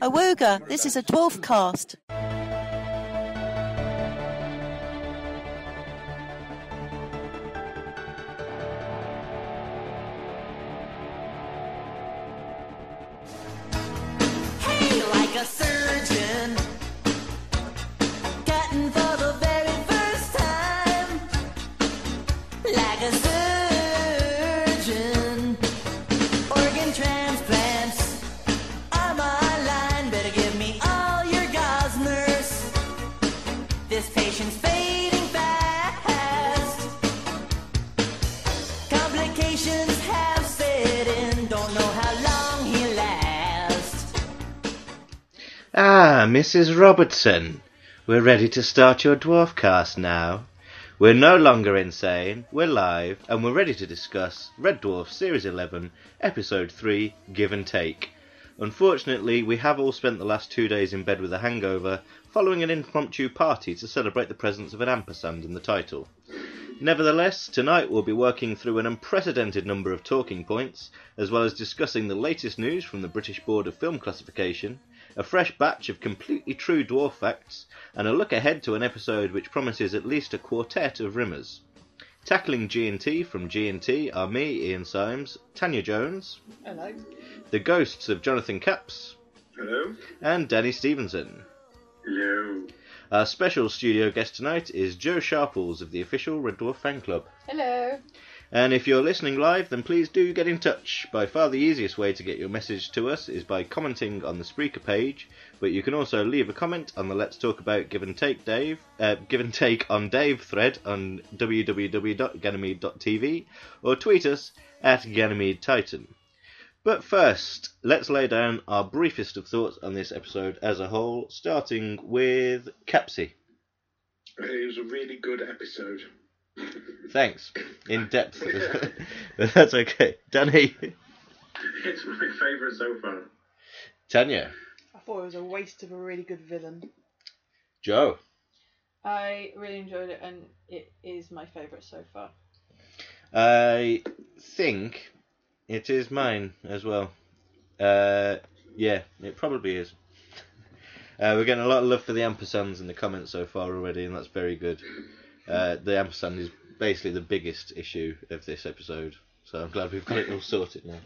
Awooga, this is a dwarf cast. Ah, Mrs. Robertson, we're ready to start your dwarf cast now. We're no longer insane, we're live, and we're ready to discuss Red Dwarf Series 11, Episode 3, Give and Take. Unfortunately, we have all spent the last two days in bed with a hangover, following an impromptu party to celebrate the presence of an ampersand in the title. Nevertheless, tonight we'll be working through an unprecedented number of talking points, as well as discussing the latest news from the British Board of Film Classification, a fresh batch of completely true dwarf facts, and a look ahead to an episode which promises at least a quartet of rimmers. Tackling G&T from G&T are me, Ian Symes, Tanya Jones, Hello. the ghosts of Jonathan Capps, Hello? and Danny Stevenson. Hello. Our special studio guest tonight is Joe Sharples of the official Red Dwarf Fan Club. Hello. And if you're listening live, then please do get in touch. By far the easiest way to get your message to us is by commenting on the Spreaker page, but you can also leave a comment on the Let's Talk About Give and Take Dave, uh, Give and Take on Dave thread on www.ganymede.tv, or tweet us at Ganymede Titan. But first, let's lay down our briefest of thoughts on this episode as a whole, starting with Capsy. It was a really good episode. Thanks. In depth. but that's okay. Danny. It's my favourite so far. Tanya. I thought it was a waste of a really good villain. Joe. I really enjoyed it, and it is my favourite so far. I think it is mine as well. Uh, yeah, it probably is. Uh, we're getting a lot of love for the ampersands in the comments so far already, and that's very good. Uh, the ampersand is basically the biggest issue of this episode, so I'm glad we've got it all sorted now.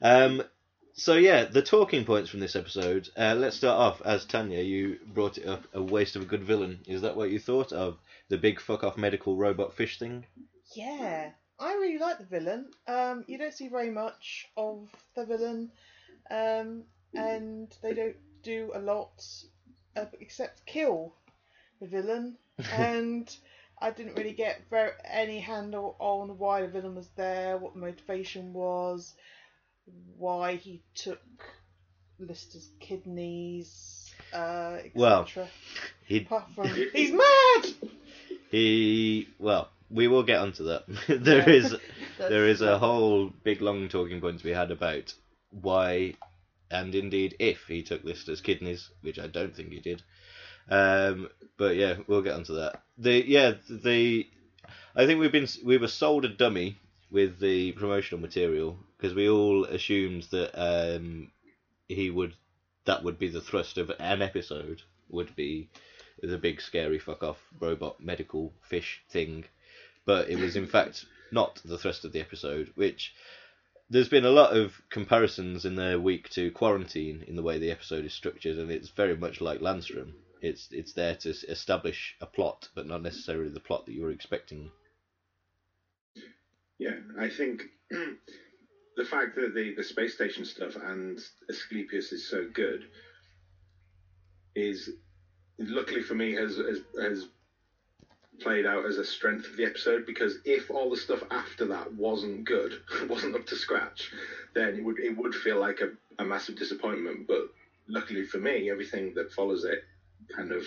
Um, so yeah, the talking points from this episode. Uh, let's start off as Tanya. You brought it up. A waste of a good villain. Is that what you thought of the big fuck off medical robot fish thing? Yeah, I really like the villain. Um, you don't see very much of the villain, um, and they don't do a lot uh, except kill the villain. and I didn't really get very, any handle on why the villain was there, what the motivation was, why he took Lister's kidneys, uh, etc. Well, He Apart from he's mad. He well, we will get onto that. there Yeah. is there is a whole big long talking point to be had about why and indeed if he took Lister's kidneys, which I don't think he did. Um, but yeah, we'll get onto that. The yeah the I think we've been we were sold a dummy with the promotional material because we all assumed that um, he would that would be the thrust of an episode would be the big scary fuck off robot medical fish thing, but it was in fact not the thrust of the episode. Which there's been a lot of comparisons in the week to Quarantine in the way the episode is structured, and it's very much like Landstrom. It's it's there to establish a plot, but not necessarily the plot that you were expecting. Yeah, I think the fact that the, the space station stuff and Asclepius is so good is, luckily for me, has, has, has played out as a strength of the episode because if all the stuff after that wasn't good, wasn't up to scratch, then it would it would feel like a, a massive disappointment. But luckily for me, everything that follows it kind of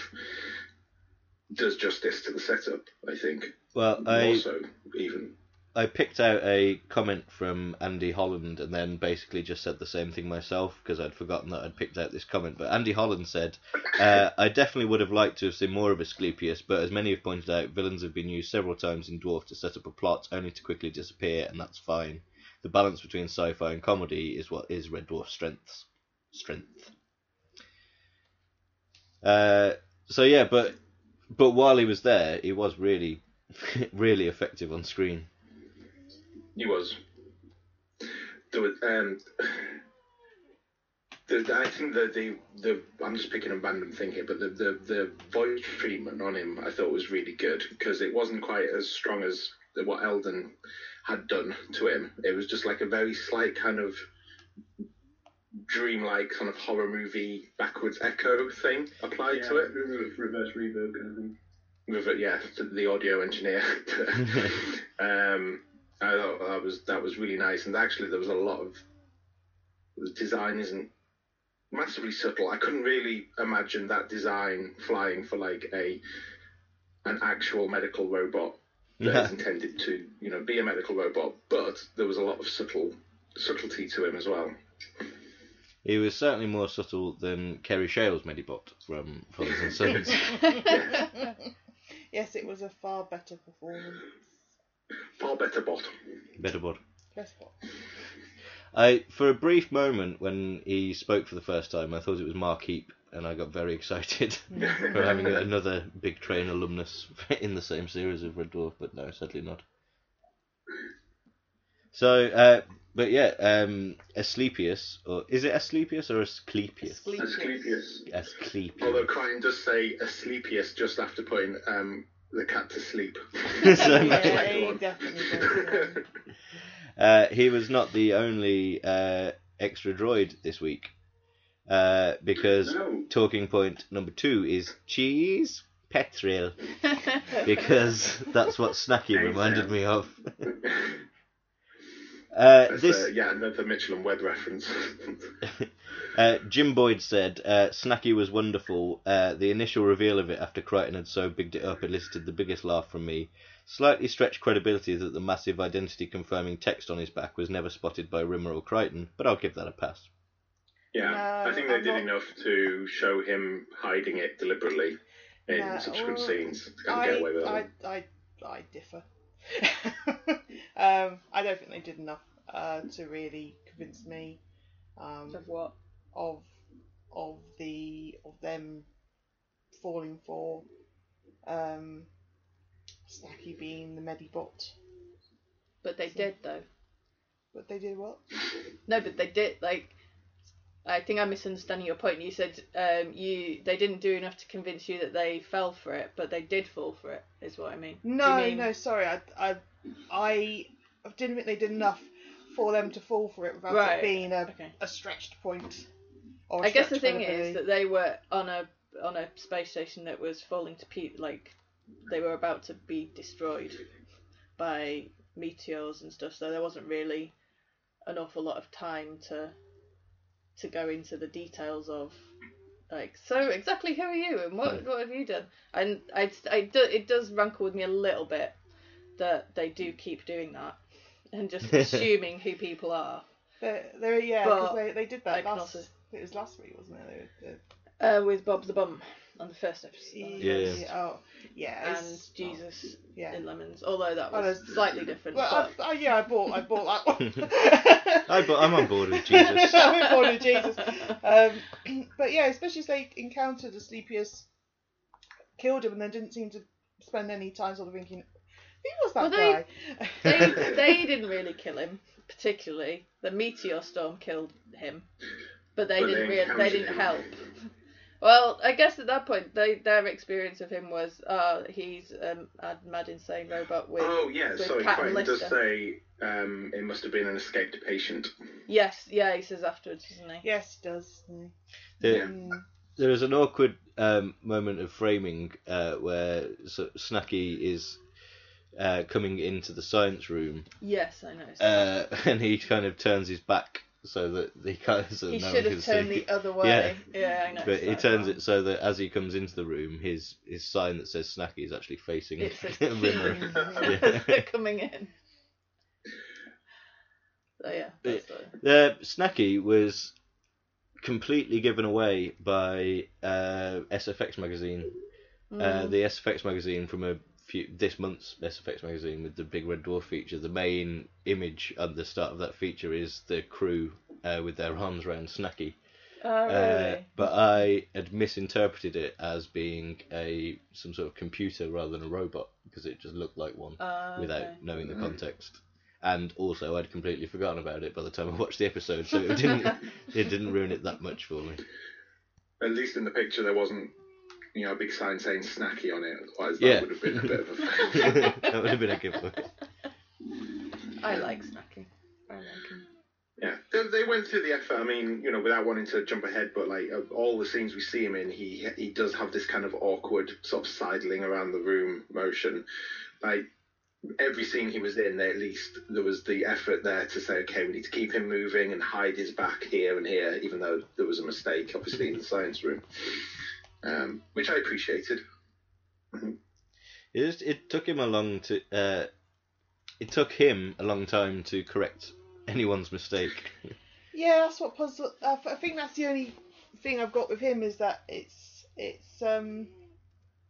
does justice to the setup. I think Well, I so even. I picked out a comment from Andy Holland and then basically just said the same thing myself because I'd forgotten that I'd picked out this comment. But Andy Holland said, uh, I definitely would have liked to have seen more of Asclepius, but as many have pointed out, villains have been used several times in Dwarf to set up a plot only to quickly disappear, and that's fine. The balance between sci fi and comedy is what is Red Dwarf's strengths. Strength. Uh, so yeah, but but while he was there, he was really really effective on screen. He was. There was um, the, I think the, the the I'm just picking a random thing here, but the, the, the voice treatment on him I thought was really good because it wasn't quite as strong as what Eldon had done to him. It was just like a very slight kind of dreamlike kind of horror movie backwards echo thing applied to it. Reverse reverb kind of thing. it, yeah, the audio engineer. um, I thought that was that was really nice, and actually there was a lot of the design isn't massively subtle. I couldn't really imagine that design flying for like a an actual medical robot that Yeah. is intended to you know be a medical robot, but there was a lot of subtle subtlety to him as well. He was certainly more subtle than Kerry Shale's Medibot from Fathers and Suns. yes, it was a far better performance. Far better bot. Better bot. Best one. I for a brief moment when he spoke for the first time, I thought it was Mark Heap, and I got very excited for having another big train alumnus in the same series of Red Dwarf, but no, sadly not. So, uh, but yeah, um, Asclepius, or is it Asclepius or Asclepius? Asclepius. Asclepius. Although Kryten does say Asclepius just after putting um, the cat to sleep. So Yeah, he definitely does. Uh, he was not the only uh, extra droid this week, uh, because No. talking point number two is cheese petrol, because that's what Snacky reminded me of. Uh, this uh, yeah, another Mitchell and Webb reference. uh, Jim Boyd said uh, Snacky was wonderful. Uh, the initial reveal of it after Kryten had so bigged it up elicited the biggest laugh from me. Slightly stretched credibility that the massive identity confirming text on his back was never spotted by Rimmer or Kryten, but I'll give that a pass. yeah, No, I think they I'm did not- enough to show him hiding it deliberately in No, subsequent well, scenes and I, get away with it. I, I, I differ. um, I don't think they did enough uh, to really convince me um, Of what? of of the of them falling for um, Snacky being the Medibot. But they did though. But they did what? No, but they did. Like, I think I'm misunderstanding your point. You said um, you they didn't do enough to convince you that they fell for it, but they did fall for it. Is what I mean. No, mean- no, sorry. I, I, I didn't think they did enough for them to fall for it without Right, it being a, okay. a stretched point. Or a I guess the thing is that they were on a on a space station that was falling to pe like they were about to be destroyed by meteors and stuff. So there wasn't really an awful lot of time to to go into the details of like so exactly who are you and what what have you done? And I, I do, it does rankle with me a little bit that they do keep doing that and just assuming who people are. But they're, yeah, But because they, they did that can last. also- It was last week, wasn't it? They were- Uh, with Bob the Bum on the first they- episode. Yeah. Oh, yeah. and it's- Jesus Yeah. in lemons. Although that Oh, was there's- slightly different. Well, but I, I, yeah, I bought, I bought that one. I, but I'm on board with Jesus. I'm on board with Jesus. Um, but yeah, especially as they encountered Asclepius, killed him, and then didn't seem to spend any time sort of thinking, who was that Well, they- guy? they they didn't really kill him particularly. The meteor storm killed him, but they But didn't they really they didn't him. help. Well, I guess at that point, they, their experience of him was, uh, he's um, a mad insane robot with. oh yeah, with sorry, Cat and Kryten does say um, it must have been an escaped patient. Yes, yeah, he says afterwards, doesn't he? yes, he does. doesn't The- he? Yeah. Mm. there is an awkward um, moment of framing uh, where so, Snacky is uh, coming into the science room Yes, I know. uh, and he kind of turns his back so that he can't. So he no should have turned see. the other way. Yeah. Yeah, I know. But he turns it so that as he comes into the room, his his sign that says Snacky is actually facing It says Rimmer. Keen Yeah. They're coming in. So yeah, that's the- The Snacky was completely given away by uh, SFX magazine. Uh, Mm. the SFX magazine from a few this month's SFX magazine with the big red dwarf feature. The main image at the start of that feature is the crew uh, with their arms around Snacky. Oh, Uh, really? but I had misinterpreted it as being a some sort of computer rather than a robot because it just looked like one Ah, without okay. knowing the context. And also, I'd completely forgotten about it by the time I watched the episode, so it didn't it didn't ruin it that much for me. At least in the picture, there wasn't, you know, a big sign saying snacky on it. Otherwise, that Yeah. would have been a bit of a fail. that would have been a giveaway. I like Snacky. I like him. Yeah, they, they went through the effort. I mean, you know, without wanting to jump ahead, but like of all the scenes we see him in, he he does have this kind of awkward sort of sidling around the room motion. Like every scene he was in, at least there was the effort there to say, okay, we need to keep him moving and hide his back here and here, even though there was a mistake, obviously, in the science room, um, which I appreciated. It, just, it took him a long to. Uh, it took him a long time to correct anyone's mistake. Yeah, that's what puzzle. I I think that's the only thing I've got with him is that it's it's um.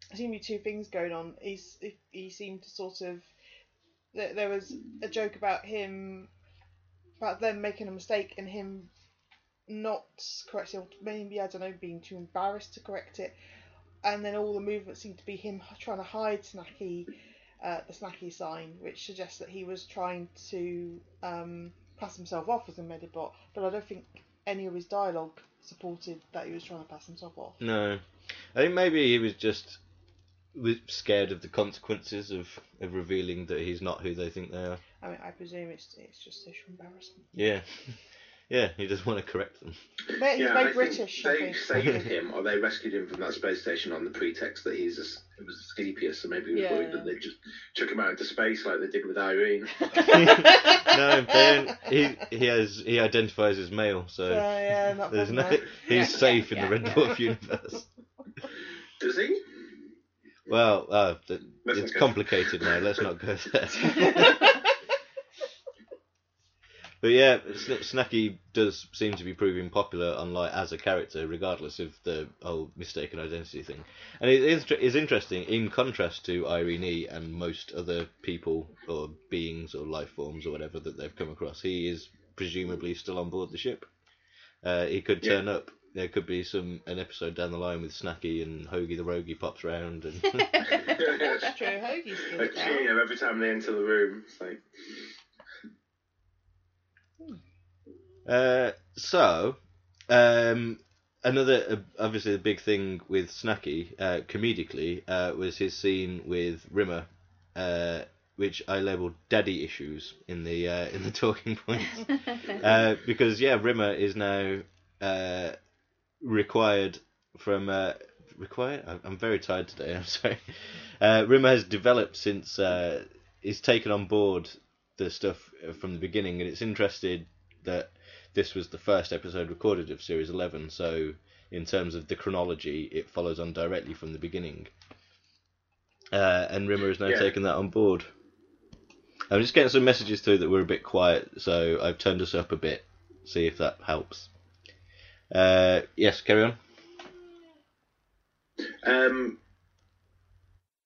There seem to be two things going on. He's he, he seemed to sort of. There, there was a joke about him, about them making a mistake and him not correcting, or maybe I don't know, being too embarrassed to correct it, and then all the movements seemed to be him trying to hide Snacky, uh, the Snacky sign, which suggests that he was trying to um, pass himself off as a Medibot, but I don't think any of his dialogue supported that he was trying to pass himself off. No, I think maybe he was just scared of the consequences of, of revealing that he's not who they think they are. I mean, I presume it's it's just social embarrassment. Yeah, yeah, he doesn't want to correct them. But he's yeah, very I British. they saved him, or they rescued him from that space station on the pretext that he's a, s- it was Asclepius, so maybe he was Yeah. worried that they just took him out into space like they did with Irene. no, then he he has he identifies as male, so So, yeah, there's no he's Yeah, safe yeah, in the yeah. Red Dwarf universe. Does he? Well, uh, th- it's complicated now. Let's not go there. But yeah, Snacky does seem to be proving popular online as a character, regardless of the whole mistaken identity thing. And it is is interesting in contrast to Irene and most other people or beings or life forms or whatever that they've come across. He is presumably still on board the ship. Uh, he could Yeah. turn up. There could be some an episode down the line with Snacky and Hogey the Roguey pops round and That's true. Hogey's Like, good. now. every time they enter the room, it's like, Uh, so, um, another uh, obviously the big thing with Snacky, uh, comedically, uh, was his scene with Rimmer, uh, which I labelled "daddy issues" in the uh, in the talking points, uh, because yeah, Rimmer is now uh, required from uh, required. I'm- I'm very tired today. I'm sorry. Uh, Rimmer has developed since uh, he's taken on board the stuff from the beginning, and it's interested that this was the first episode recorded of series 11 so in terms of the chronology it follows on directly from the beginning uh, and Rimmer has now Yeah. taken that on board I'm just getting some messages through that we're a bit quiet so I've turned us up a bit see if that helps uh, yes carry on um,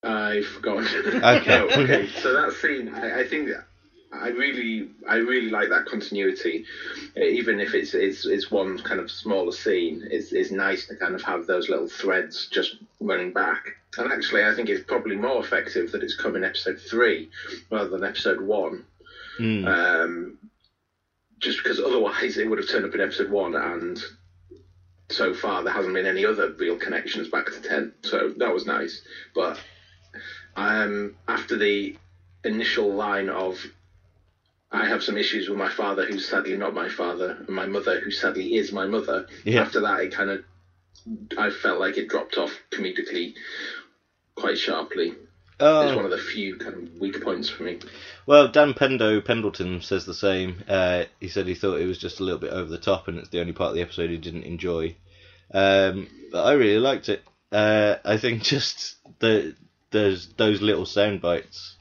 I've forgotten. Okay. No, okay. So that scene, I, I think that I really, I really like that continuity. Uh, Even if it's, it's it's one kind of smaller scene, it's it's nice to kind of have those little threads just running back. And actually, I think it's probably more effective that it's come in episode three rather than episode one. Mm. um, just because otherwise it would have turned up in episode one, and so far there hasn't been any other real connections back to ten. So that was nice. But um, after the initial line of I have some issues with my father, who's sadly not my father, and my mother, who sadly is my mother. Yeah. After that, it kind of I felt like it dropped off comedically quite sharply. It's one of the few kind of weak points for me. well Dan Pendo Pendleton says the same uh, he said he thought it was just a little bit over the top and it's the only part of the episode he didn't enjoy um, but I really liked it uh, I think just the there's those little sound bites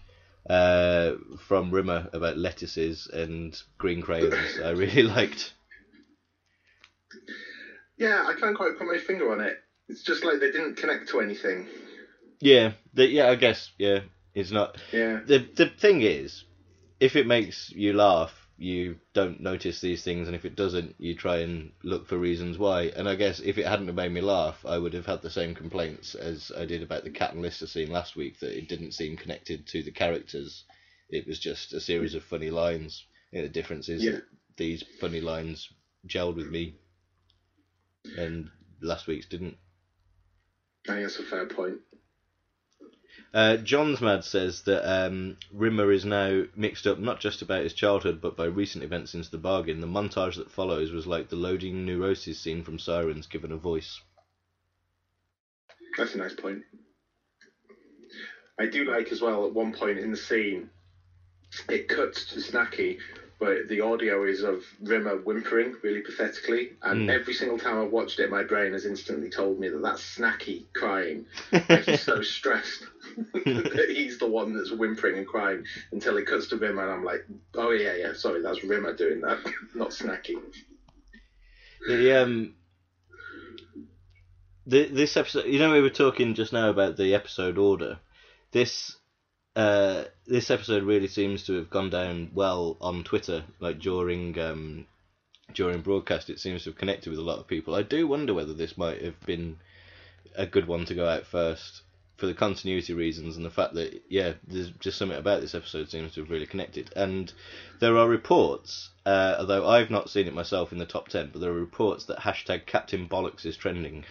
uh, from Rimmer about lettuces and green crayons I really liked. Yeah, I can't quite put my finger on it. It's just like they didn't connect to anything. Yeah, the, yeah, I guess yeah, it's not. Yeah. The the thing is, if it makes you laugh, you don't notice these things, and if it doesn't, you try and look for reasons why. And I guess if it hadn't have made me laugh, I would have had the same complaints as I did about the Cat and Lister scene last week, that it didn't seem connected to the characters. It was just a series of funny lines. I think the difference is Yeah. that these funny lines gelled with me, and last week's didn't. I think that's a fair point. Uh, John's Mad says that um, Rimmer is now mixed up not just about his childhood but by recent events into the bargain. The montage that follows was like the loading neurosis scene from Psirens given a voice. That's a nice point. I do like as well at one point in the scene, it cuts to Snacky, but the audio is of Rimmer whimpering really pathetically. And Mm. every single time I've watched it, my brain has instantly told me that that's Snacky crying. Like he's so stressed he's the one that's whimpering and crying until it cuts to Rimmer, and I'm like, oh yeah, yeah, sorry, that's Rimmer doing that, not Snacky. The um, the this episode, you know, we were talking just now about the episode order. This uh, this episode really seems to have gone down well on Twitter, like during um, during broadcast. It seems to have connected with a lot of people. I do wonder whether this might have been a good one to go out first for the continuity reasons and the fact that yeah, there's just something about this episode seems to have really connected. And there are reports, uh, although I've not seen it myself in the top ten, but there are reports that hashtag Captain Bollocks is trending,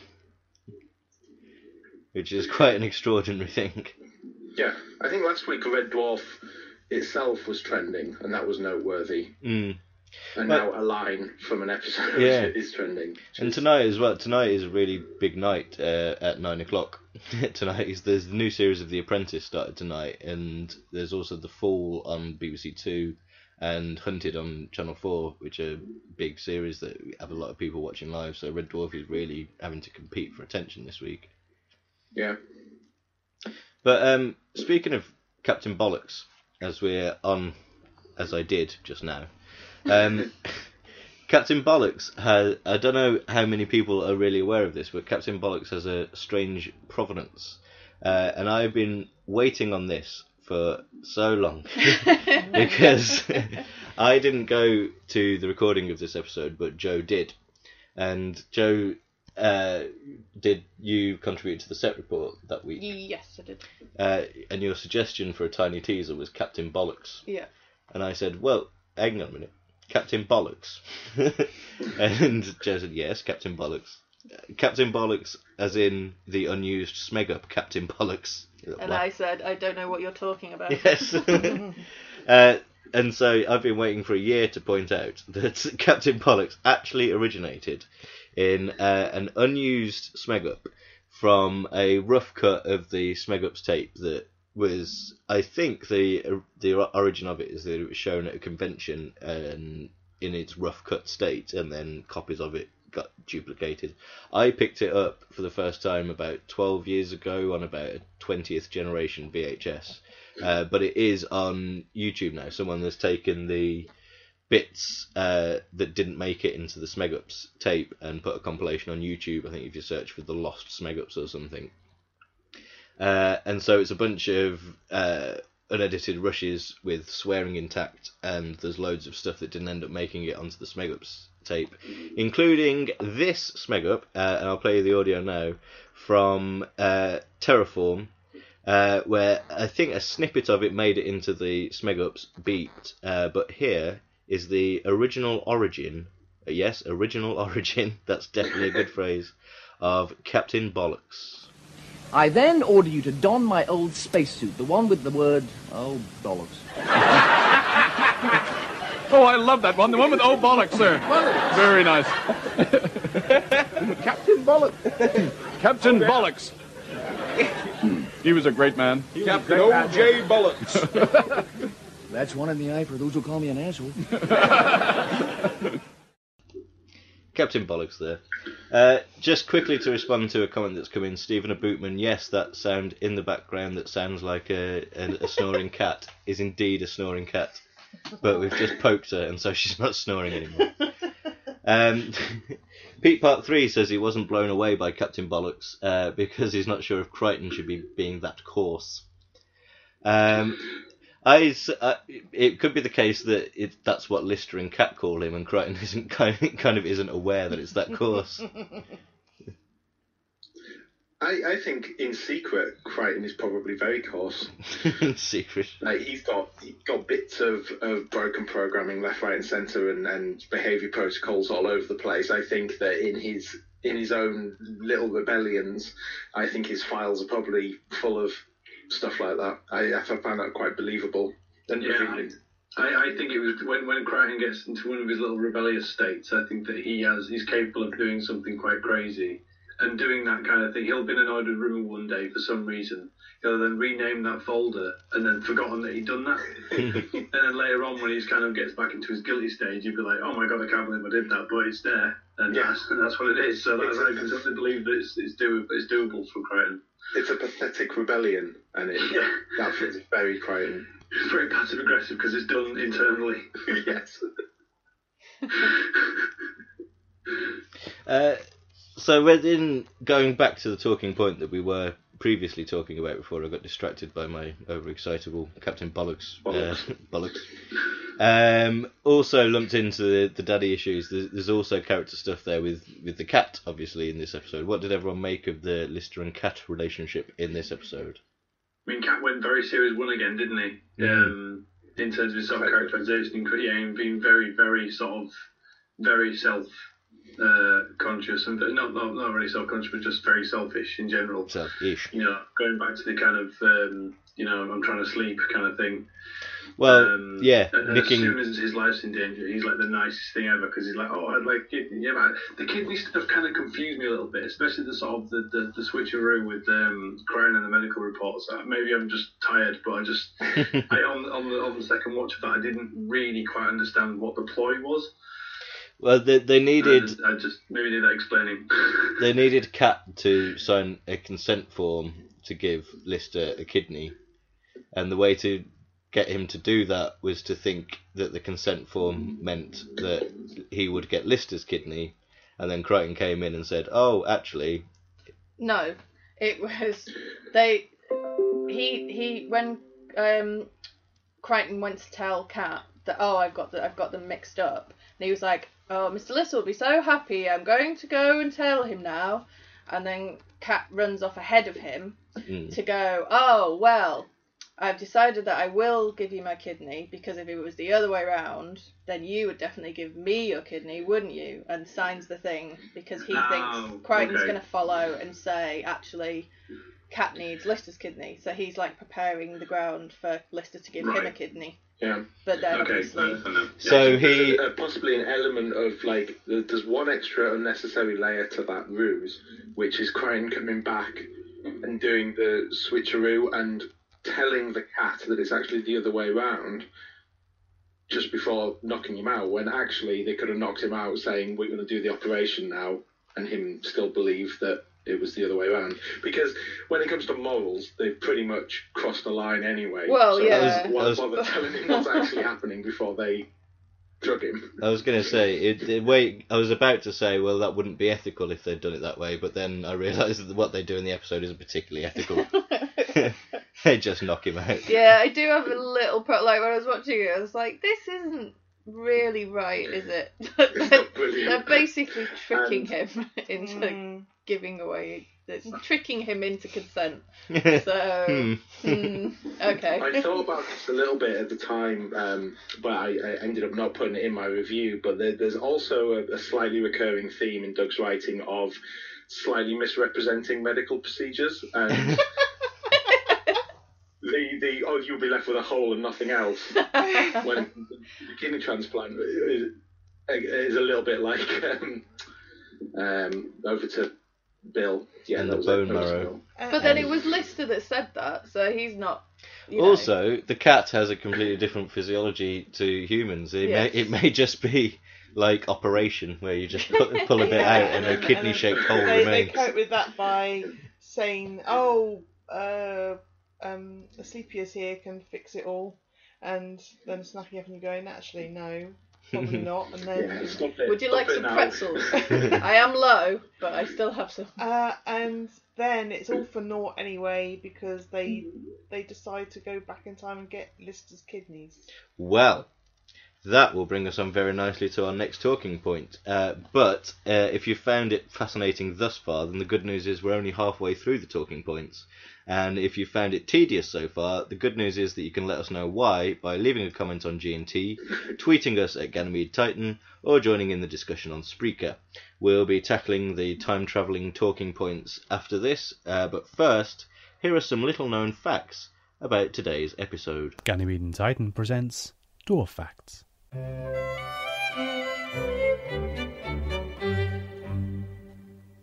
which is quite an extraordinary thing. Yeah, I think last week Red Dwarf itself was trending, and that was noteworthy. Mm. And Well- now a line from an episode Yeah. is trending. And tonight as well. Tonight is a really big night uh, at nine o'clock. tonight is there's the new series of The Apprentice started tonight, and there's also The Fall on BBC Two, and Hunted on Channel Four, which are big series that have a lot of people watching live. So Red Dwarf is really having to compete for attention this week. Yeah. But um, speaking of Captain Bollocks, as we're on, as I did just now, um, Captain Bollocks has. I don't know how many people are really aware of this, but Captain Bollocks has a strange provenance, uh, and I've been waiting on this for so long because I didn't go to the recording of this episode, but Joe did, and Joe. Uh, did you contribute to the set report that week? yes, I did. Uh, and your suggestion for a tiny teaser was Captain Bollocks. Yeah. And I said, well, hang on a minute. Captain Bollocks. and Joe said, yes, Captain Bollocks. Captain Bollocks, as in the unused smeg up, Captain Bollocks. And I said, I don't know what you're talking about. Yes. uh, and so I've been waiting for a year to point out that Captain Bollocks actually originated in uh, an unused smeg up from a rough cut of the smeg ups tape that was, I think, the the origin of it is that it was shown at a convention and in its rough cut state, and then copies of it got duplicated. I picked it up for the first time about 12 years ago on about a 20th generation VHS, uh, but it is on YouTube now. Someone has taken the bits uh, that didn't make it into the Smegups tape and put a compilation on YouTube. I think if you search for the Lost Smegups or something. Uh, and so it's a bunch of uh, unedited rushes with swearing intact, and there's loads of stuff that didn't end up making it onto the Smegups tape, including this Smegup, uh, and I'll play you the audio now, from uh, Terrorform, uh, where I think a snippet of it made it into the Smegups beat, uh, but here is the original origin, yes, original origin, that's definitely a good phrase, of Captain Bollocks. I then order you to don my old spacesuit, the one with the word, oh, bollocks. Oh, I love that one. The one with oh bollocks, sir. Very nice. Captain Bollocks. Captain Bollocks. He was a great man. Captain O.J. Bullets. That's one in the eye for those who call me an asshole. Captain Bollocks there. Uh, just quickly to respond to a comment that's come in, Stephen Abootman, yes, that sound in the background that sounds like a, a, a snoring cat is indeed a snoring cat. But we've just poked her, and so she's not snoring anymore. Um, Pete Part 3 says he wasn't blown away by Captain Bollocks uh, because he's not sure if Kryten should be being that coarse. Um, I, s- uh, it could be the case that it, that's what Lister and Cat call him, and Kryten isn't kind of, kind of isn't aware that it's that course. I, I think in secret, Kryten is probably very coarse. Secret. Like he's got he's got bits of, of broken programming left, right, and centre, and, and behaviour protocols all over the place. I think that in his in his own little rebellions, I think his files are probably full of stuff like that. I, I found that quite believable. And Yeah, I, I, I think it was when when Kryten gets into one of his little rebellious states. I think that he has he's capable of doing something quite crazy and doing that kind of thing. He'll been annoyed with room one day for some reason. He'll then rename that folder and then forgotten that he'd done that. and then later on, when he's kind of gets back into his guilty stage, he'd be like, "Oh my god, I can't believe I did that," but it's there, and Yeah. that's, and that's what it is. So that's, It's- I can certainly believe that it's it's, do, it's doable for Kryten. It's a pathetic rebellion, and it Yeah. that fits very Kryten. It's very passive aggressive because it's done internally. yes. Uh, so within going back to the talking point that we were previously talking about before I got distracted by my overexcitable Captain Bollocks. Uh, Bollocks. Um, also lumped into the, the daddy issues. There's, there's also character stuff there with, with the cat, obviously, in this episode. What did everyone make of the Lister and cat relationship in this episode? I mean, Cat went very series one again, didn't he? Mhm. Um, in terms of his self characterization yeah, and being very, very sort of very self uh, conscious and not, not not really self conscious, but just very selfish in general. Self-ish. You know, going back to the kind of um, you know I'm trying to sleep kind of thing. Well, Um, yeah, and, and nicking. as soon as his life's in danger, he's like the nicest thing ever because he's like, oh, I'd like kidney. Yeah, man. The kidney stuff kind of confused me a little bit, especially the sort of the, the, the switcheroo with um, crying in the medical reports. Uh, Maybe I'm just tired, but I just I on on the on the second watch of that, I didn't really quite understand what the ploy was. Well, they, they needed I, I just maybe need that explaining. they needed Cat to sign a consent form to give Lister a kidney, and the way to get him to do that was to think that the consent form meant that he would get Lister's kidney, and then Kryten came in and said, "Oh, actually, No, it was they. He he when um, Kryten went to tell Cat that oh I've got the, I've got them mixed up, and he was like oh Mr. Lister will be so happy I'm going to go and tell him now, and then Cat runs off ahead of him mm, to go oh well. I've decided that I will give you my kidney because if it was the other way round, then you would definitely give me your kidney, wouldn't you? And signs the thing because he Oh, thinks Kryten's okay. going to follow and say, actually, Cat needs Lister's kidney. So he's like preparing the ground for Lister to give him a kidney. Yeah. But then okay, obviously, I understand now. So he- There's, uh, possibly an element of like there's one extra unnecessary layer to that ruse, which is Crane coming back and doing the switcheroo and telling the cat that it's actually the other way around just before knocking him out when actually they could have knocked him out saying we're going to do the operation now and him still believe that it was the other way around because when it comes to morals they've pretty much crossed the line anyway Well, so yeah. why was- bother telling him what's actually happening before they drug him I was going to say it, the way I was about to say, well, that wouldn't be ethical if they'd done it that way, but then I realised that what they do in the episode isn't particularly ethical. they just knock him out. yeah, I do have a little pro. Like when I was watching it, I was like, this isn't really right, is it? It's not brilliant. They're basically tricking him into Mm. giving away. It's tricking him into consent. Hmm. So, hmm, okay. I thought about this a little bit at the time, um, but I, I ended up not putting it in my review. But there, there's also a, a slightly recurring theme in Doug's writing of slightly misrepresenting medical procedures. And the, the oh, you'll be left with a hole and nothing else. when the kidney transplant is, is a little bit like um, um, over to Bill. Yeah, And that the was bone over marrow. But then it was Lister that said that, so he's not. You know. Also, the cat has a completely different physiology to humans. It Yes. may it may just be like operation where you just pull, pull a bit out and a kidney shaped hole they, they remains. cope with that by saying, "Oh, uh, um, Asclepius here can fix it all," and then snapping up and going, "Actually, no, probably not. And then Yeah, it. Would you like some now. pretzels? I am low, but I still have some. Uh, and then it's all for naught anyway because they they decide to go back in time and get Lister's kidneys. Well, that will bring us on very nicely to our next talking point. Uh, but uh, if you found it fascinating thus far, then the good news is we're only halfway through the talking points. And if you found it tedious so far, the good news is that you can let us know why by leaving a comment on G&T, tweeting us at Ganymede Titan, or joining in the discussion on Spreaker. We'll be tackling the time travelling talking points after this, uh, but first, here are some little known facts about today's episode. Ganymede and Titan presents Dwarf Facts.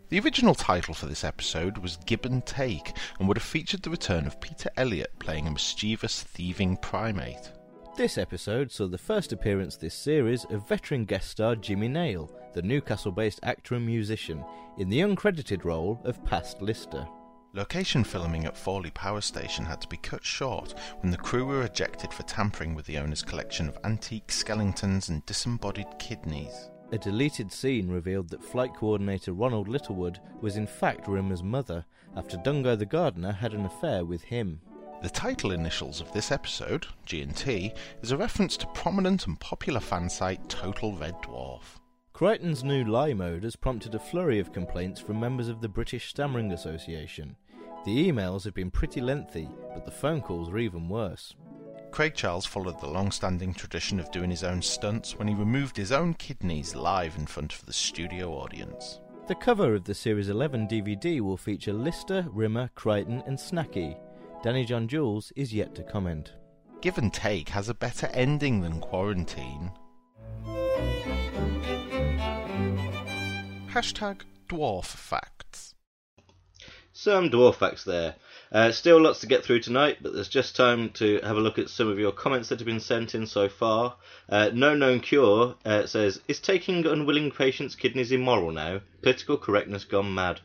The original title for this episode was Give and Take and would have featured the return of Peter Elliott playing a mischievous thieving primate. This episode saw the first appearance this series of veteran guest star Jimmy Nail, the Newcastle based actor and musician, in the uncredited role of Past Lister. Location filming at Fawley Power Station had to be cut short when the crew were ejected for tampering with the owner's collection of antique skeletons and disembodied kidneys. A deleted scene revealed that flight coordinator Ronald Littlewood was in fact Rimmer's mother after Dungo the gardener had an affair with him. The title initials of this episode, G&T, is a reference to prominent and popular fan site Total Red Dwarf. Kryten's new lie mode has prompted a flurry of complaints from members of the British Stammering Association. The emails have been pretty lengthy, but the phone calls are even worse. Craig Charles followed the long standing tradition of doing his own stunts when he removed his own kidneys live in front of the studio audience. The cover of the Series 11 DVD will feature Lister, Rimmer, Kryten, and Snacky. Danny John Jules is yet to comment. Give and Take has a better ending than Quarantine. Hashtag Dwarf Facts. Some dwarf facts there. Uh, still lots to get through tonight, but there's just time to have a look at some of your comments that have been sent in so far. Uh, no Known Cure uh, says, Is taking unwilling patients' kidneys immoral now? Political correctness gone mad.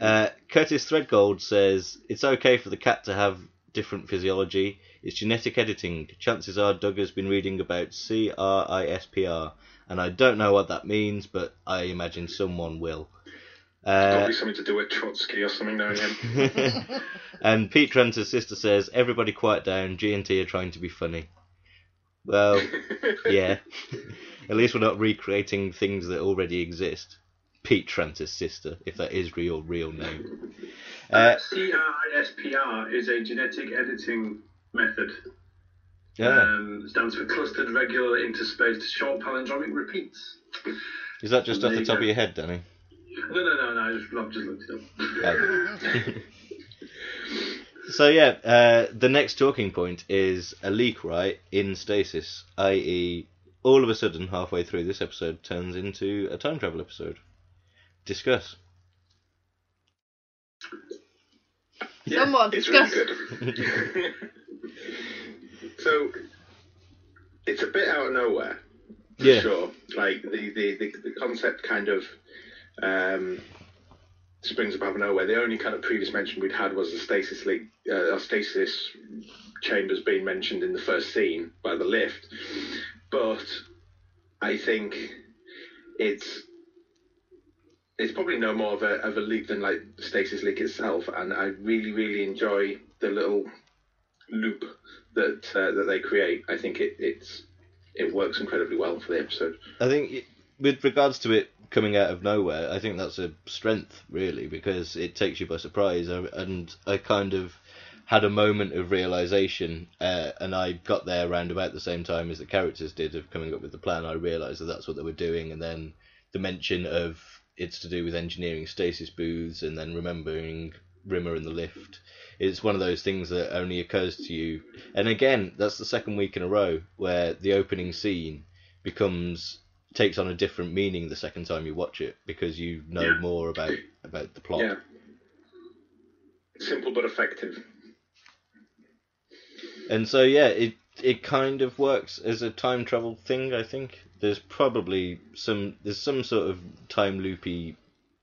Uh, Curtis Threadgold says, It's okay for the cat to have different physiology. It's genetic editing. Chances are Doug has been reading about CRISPR, and I don't know what that means, but I imagine someone will. Uh, Probably something to do with Trotsky or something, knowing him. and Pete Trent's sister says, "Everybody quiet down. G and T are trying to be funny." Well, yeah. At least we're not recreating things that already exist. Pete Trent's sister, if that is real, real name. Uh, CRISPR is a genetic editing method. yeah. Um, stands for clustered regular interspaced short palindromic repeats. Is that just there off the top go. of your head, Danny? No, no, no, no. I just, I've just looked it up. So yeah, uh, the next talking point is a leak, right? In stasis, i.e., all of a sudden, halfway through this episode, turns into a time travel episode. Discuss. Someone it's discuss. really good. so it's a bit out of nowhere, for Yeah. sure. Like the, the, the, the concept kind of um, springs out nowhere. The only kind of previous mention we'd had was the stasis leak, uh, stasis chambers being mentioned in the first scene by the lift. But I think it's it's probably no more of a, of a leak than like stasis leak itself, and I really really enjoy the little loop that uh, that they create. I think it it's it works incredibly well for the episode. I think with regards to it coming out of nowhere, I think that's a strength really because it takes you by surprise. And I kind of had a moment of realization, uh, and I got there around about the same time as the characters did of coming up with the plan. I realized that that's what they were doing, and then the mention of it's to do with engineering stasis booths, and then remembering Rimmer in the lift. It's one of those things that only occurs to you. And again, that's the second week in a row where the opening scene becomes takes on a different meaning the second time you watch it because you know Yeah. more about about the plot. Yeah, simple but effective. And so yeah, it it kind of works as a time travel thing. I think there's probably some there's some sort of time loopy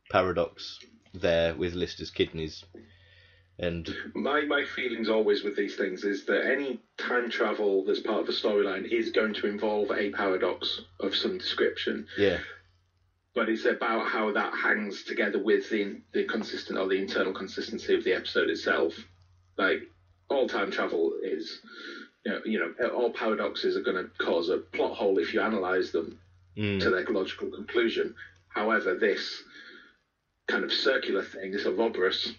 paradox there with Lister's kidneys. And My my feelings always with these things is that any time travel that's part of a storyline is going to involve a paradox of some description. yeah, But it's about how that hangs together with the the consistent or the internal consistency of the episode itself. Like all time travel is, you know, you know all paradoxes are going to cause a plot hole if you analyze them Mm. to their logical conclusion. However, this kind of circular thing, this obverse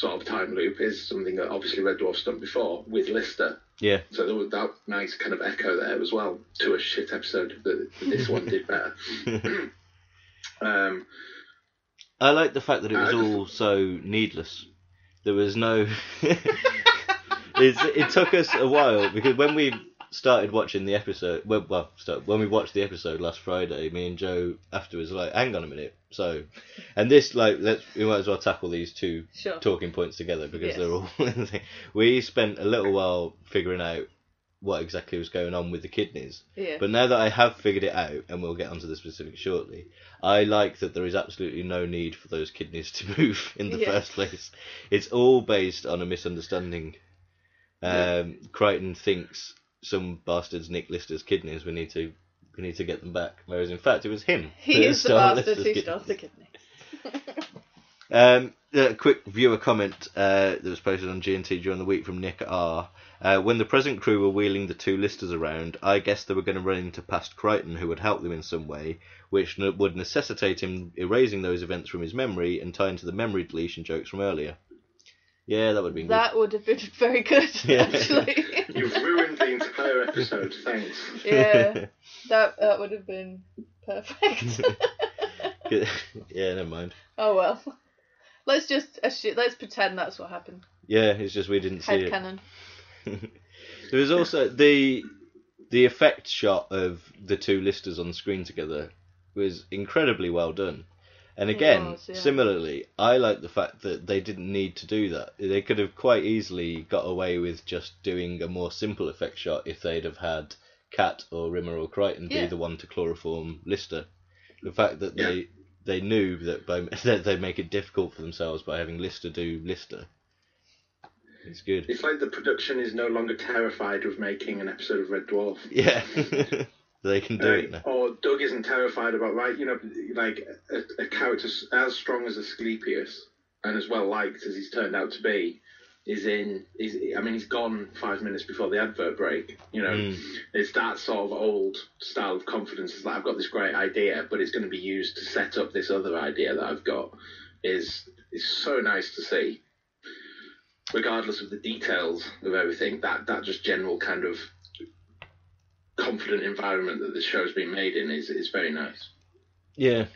sort of time loop, is something that obviously Red Dwarf's done before with Lister. yeah, So there was that nice kind of echo there as well to a shit episode that this one did better. um, I like the fact that it was all so needless. There was no. it took us a while because when we started watching the episode, well, well start, when we watched the episode last Friday, me and Joe afterwards were like, hang on a minute. So, and this like let's we might as well tackle these two Sure. talking points together because Yes. they're all. we spent a little while figuring out what exactly was going on with the kidneys. Yeah. But now that I have figured it out, and we'll get onto the specifics shortly, I like that there is absolutely no need for those kidneys to move in the Yeah. first place. It's all based on a misunderstanding. Um, Kryten thinks some bastards nicked Lister's kidneys. We need to we need to get them back. Whereas in fact, it was him. He is the bastard Lister's who kidneys. stole the kidney. Um, a quick viewer comment uh, that was posted on G&T during the week from Nick R. Uh, when the present crew were wheeling the two listers around, I guess they were going to run into past Kryten, who would help them in some way, which would necessitate him erasing those events from his memory and tying to the memory deletion jokes from earlier. Yeah, that would have been That would have been very good, Yeah. actually. you've ruined the entire episode. Thanks. yeah, that that would have been perfect. good. yeah, never mind. oh well. Let's just assume, let's pretend that's what happened. Yeah, it's just we didn't see Head it. canon. there was also the the effect shot of the two listers on screen together was incredibly well done. And again, was, yeah. similarly, I like the fact that they didn't need to do that. They could have quite easily got away with just doing a more simple effect shot if they'd have had Cat or Rimmer or Kryten be the one to chloroform Lister. The fact that they they knew that by that they'd make it difficult for themselves by having Lister do Lister. It's good. It's like the production is no longer terrified of making an episode of Red Dwarf. Yeah. they can do it now. Or Doug isn't terrified about right, you know, like a, a character as strong as Asclepius and as well liked as he's turned out to be is in. Is I mean, he's gone five minutes before the advert break. You know, Mm. it's that sort of old style of confidence. It's like I've got this great idea, but it's going to be used to set up this other idea that I've got. Is is so nice to see. Regardless of the details of everything, that that just general kind of confident environment that the show's been made in is is very nice. Yeah.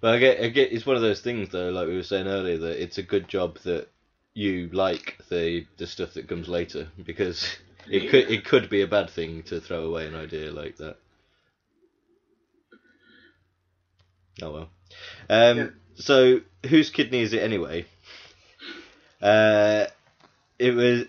But I get, I get, it's one of those things though, like we were saying earlier, that it's a good job that you like the the stuff that comes later because it could it could be a bad thing to throw away an idea like that. Oh well. Um, So whose kidney is it anyway? Uh, it was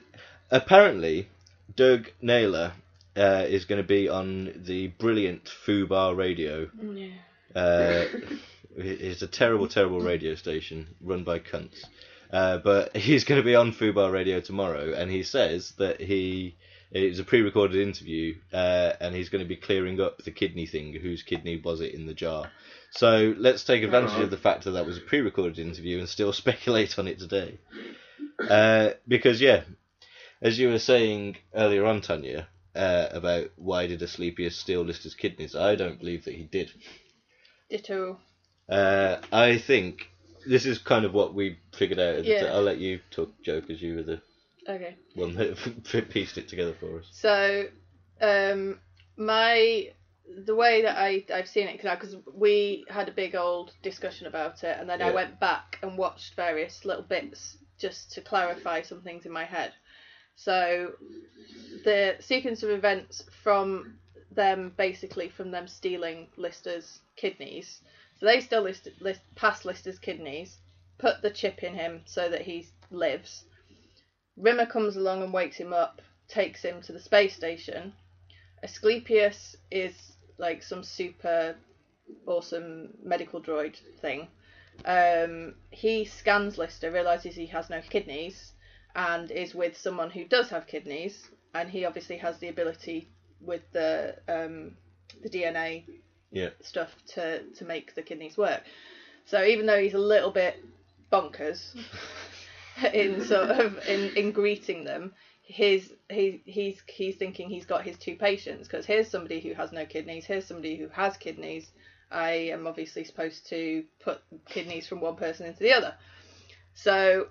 apparently Doug Naylor uh, is going to be on the brilliant Fubar Radio. Yeah. Uh, it's a terrible, terrible radio station run by cunts. Uh, but he's going to be on Fubar Radio tomorrow, and he says that he it was a pre-recorded interview, uh, and he's going to be clearing up the kidney thing. Whose kidney was it in the jar? So let's take advantage of the fact that that was a pre-recorded interview and still speculate on it today. Uh, because yeah, as you were saying earlier on, Tanya, uh, about why did Asclepius steal Lister's kidneys? I don't believe that he did. Ditto. Uh, I think this is kind of what we figured out. Yeah. I'll let you talk, Joe, because you were the Okay. one that pieced it together for us. So, um, my the way that I I've seen it because we had a big old discussion about it, and then I went back and watched various little bits just to clarify some things in my head. So, the sequence of events from them basically from them stealing Lister's kidneys. So they steal List, List past Lister's kidneys, put the chip in him so that he lives. Rimmer comes along and wakes him up, takes him to the space station. Asclepius is like some super awesome medical droid thing. Um, he scans Lister, realizes he has no kidneys, and is with someone who does have kidneys, and he obviously has the ability with the um, the DNA Yeah. stuff to to make the kidneys work. So even though he's a little bit bonkers in sort of in, in greeting them, his he he's he's thinking he's got his two patients because here's somebody who has no kidneys, here's somebody who has kidneys. I am obviously supposed to put kidneys from one person into the other. So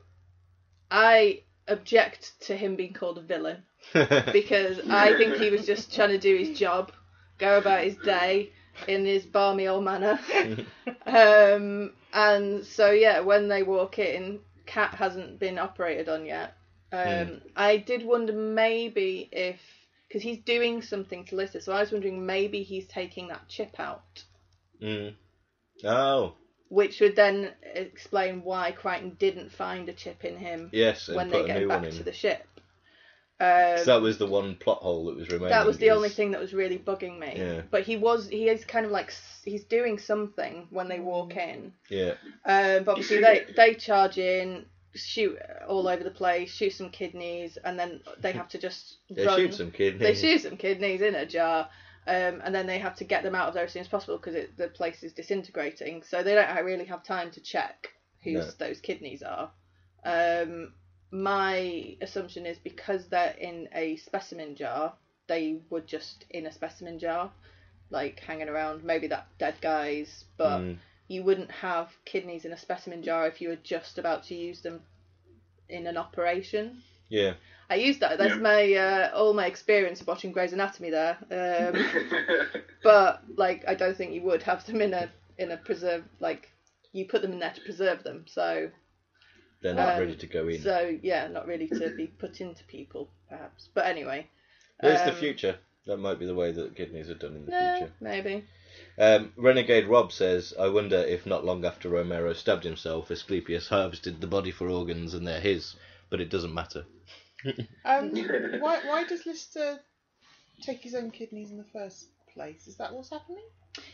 I object to him being called a villain because I think he was just trying to do his job, go about his day in his balmy old manner. um, and so yeah, when they walk in, Cat hasn't been operated on yet. Um, Mm. I did wonder maybe if because he's doing something to Lister, so I was wondering maybe he's taking that chip out, Mm. Oh, which would then explain why Kryten didn't find a chip in him yes, when they get back to the ship. Um, So that was the one plot hole that was remaining. that was the is- only thing that was really bugging me. Yeah. But he was he is kind of like he's doing something when they walk in. Yeah. Um, but obviously they they charge in, shoot all over the place, shoot some kidneys, and then they have to just They run. shoot some kidneys. They shoot some kidneys in a jar. Um, and then they have to get them out of there as soon as possible because the place is disintegrating. So they don't really have time to check whose No. those kidneys are. Um, my assumption is because they're in a specimen jar, they were just in a specimen jar, like hanging around. Maybe that dead guy's, but Mm. you wouldn't have kidneys in a specimen jar if you were just about to use them in an operation. Yeah. I used that. That's Yeah. my uh, all my experience of watching Grey's Anatomy there. Um, but like, I don't think you would have them in a in a preserve like you put them in there to preserve them. So They're not um, ready to go in. So yeah, not really to be put into people perhaps. But anyway, There's the um, future. That might be the way that kidneys are done in the Yeah, future. maybe. Um, Renegade Rob says, I wonder if not long after Romero stabbed himself, Asclepius harvested the body for organs and they're his, but it doesn't matter. Um, why why does Lister take his own kidneys in the first place? Is that what's happening?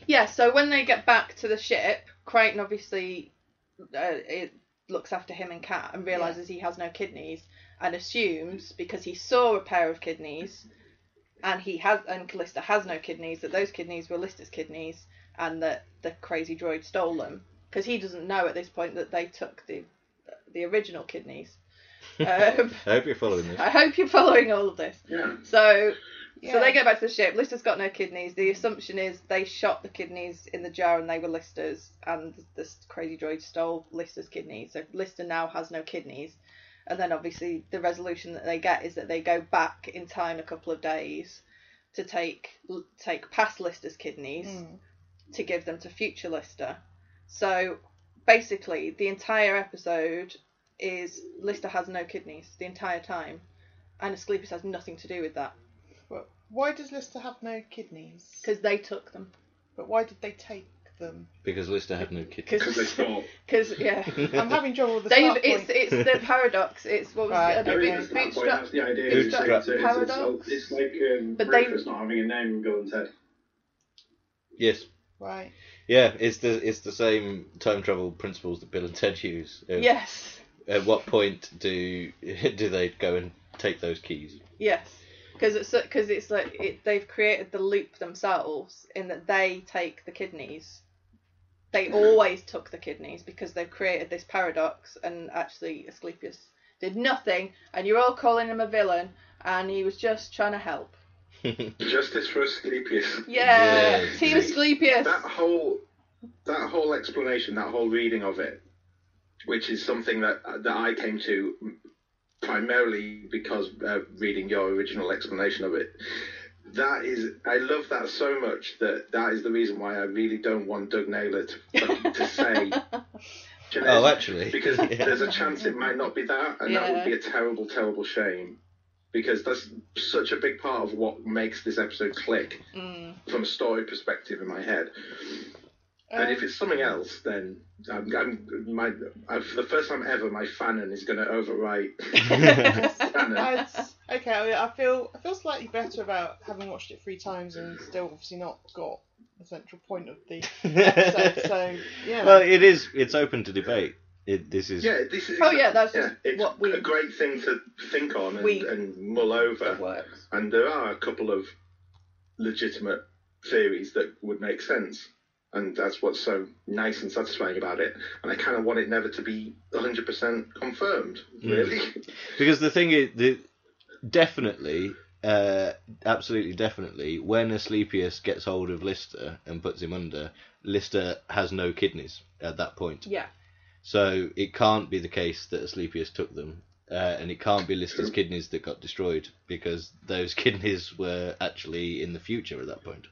Yeah, so when they get back to the ship, Kryten obviously uh, it looks after him and Cat and realizes he has no kidneys and assumes because he saw a pair of kidneys and he has and Callista has no kidneys that those kidneys were Lister's kidneys and that the crazy droid stole them because he doesn't know at this point that they took the the original kidneys. Um, I hope you're following this. I hope you're following all of this. Yeah. So, so they go back to the ship. Lister's got no kidneys. The assumption is they shot the kidneys in the jar and they were Lister's, and this crazy droid stole Lister's kidneys. So Lister now has no kidneys. And then obviously the resolution that they get is that they go back in time a couple of days to take take past Lister's kidneys Mm. to give them to future Lister. So basically, the entire episode is Lister has no kidneys the entire time, and Asclepius has nothing to do with that But why does Lister have no kidneys? because they took them. But why did they take them? Because Lister had no kidneys. Because they thought. Because yeah, I'm having trouble with the They've, start it's point. it's the paradox. It's what was Right, it? There Uh, is a start point, bootstrap. that's the idea. bootstrap It's, it's, it's, paradox. it's, it's like um, But they- Rufus not having a name in Bill and Ted. Yes. Right. Yeah, it's the it's the same time travel principles that Bill and Ted use. Yes, At what point do do they go and take those keys? yes. Because it's because it's like it, they've created the loop themselves in that they take the kidneys. They hmm. always took the kidneys because they've created this paradox, and actually Asclepius did nothing, and you're all calling him a villain, and he was just trying to help. Justice for Asclepius. Yeah, Yes. Team Asclepius. That whole that whole explanation, that whole reading of it, which is something that that I came to primarily because uh, reading your original explanation of it. That is, I love that so much that that is the reason why I really don't want Doug Naylor to, to say. Genesis, Oh, actually. because Yeah. there's a chance it might not be that, and that would be a terrible, terrible shame. Because that's such a big part of what makes this episode click Mm. from a story perspective in my head. And if Um, it's something else, then I'm, I'm, my, I, for the first time ever, my fanon is going to overwrite. okay, I, mean, I feel I feel slightly better about having watched it three times and still obviously not got the central point of the episode. So yeah, Well, it is. It's open to debate. It, this is Yeah, this is. Oh, yeah, that's yeah, just it's what we- a great thing to think on and, We- and mull over. works. And there are a couple of legitimate theories that would make sense. And that's what's so nice and satisfying about it. And I kind of want it never to be 100% confirmed, Mm. really. because the thing is, the, definitely, uh, absolutely, definitely, when Asclepius gets hold of Lister and puts him under, Lister has no kidneys at that point. Yeah. So it can't be the case that Asclepius took them, uh, and it can't be Lister's True. kidneys that got destroyed because those kidneys were actually in the future at that point.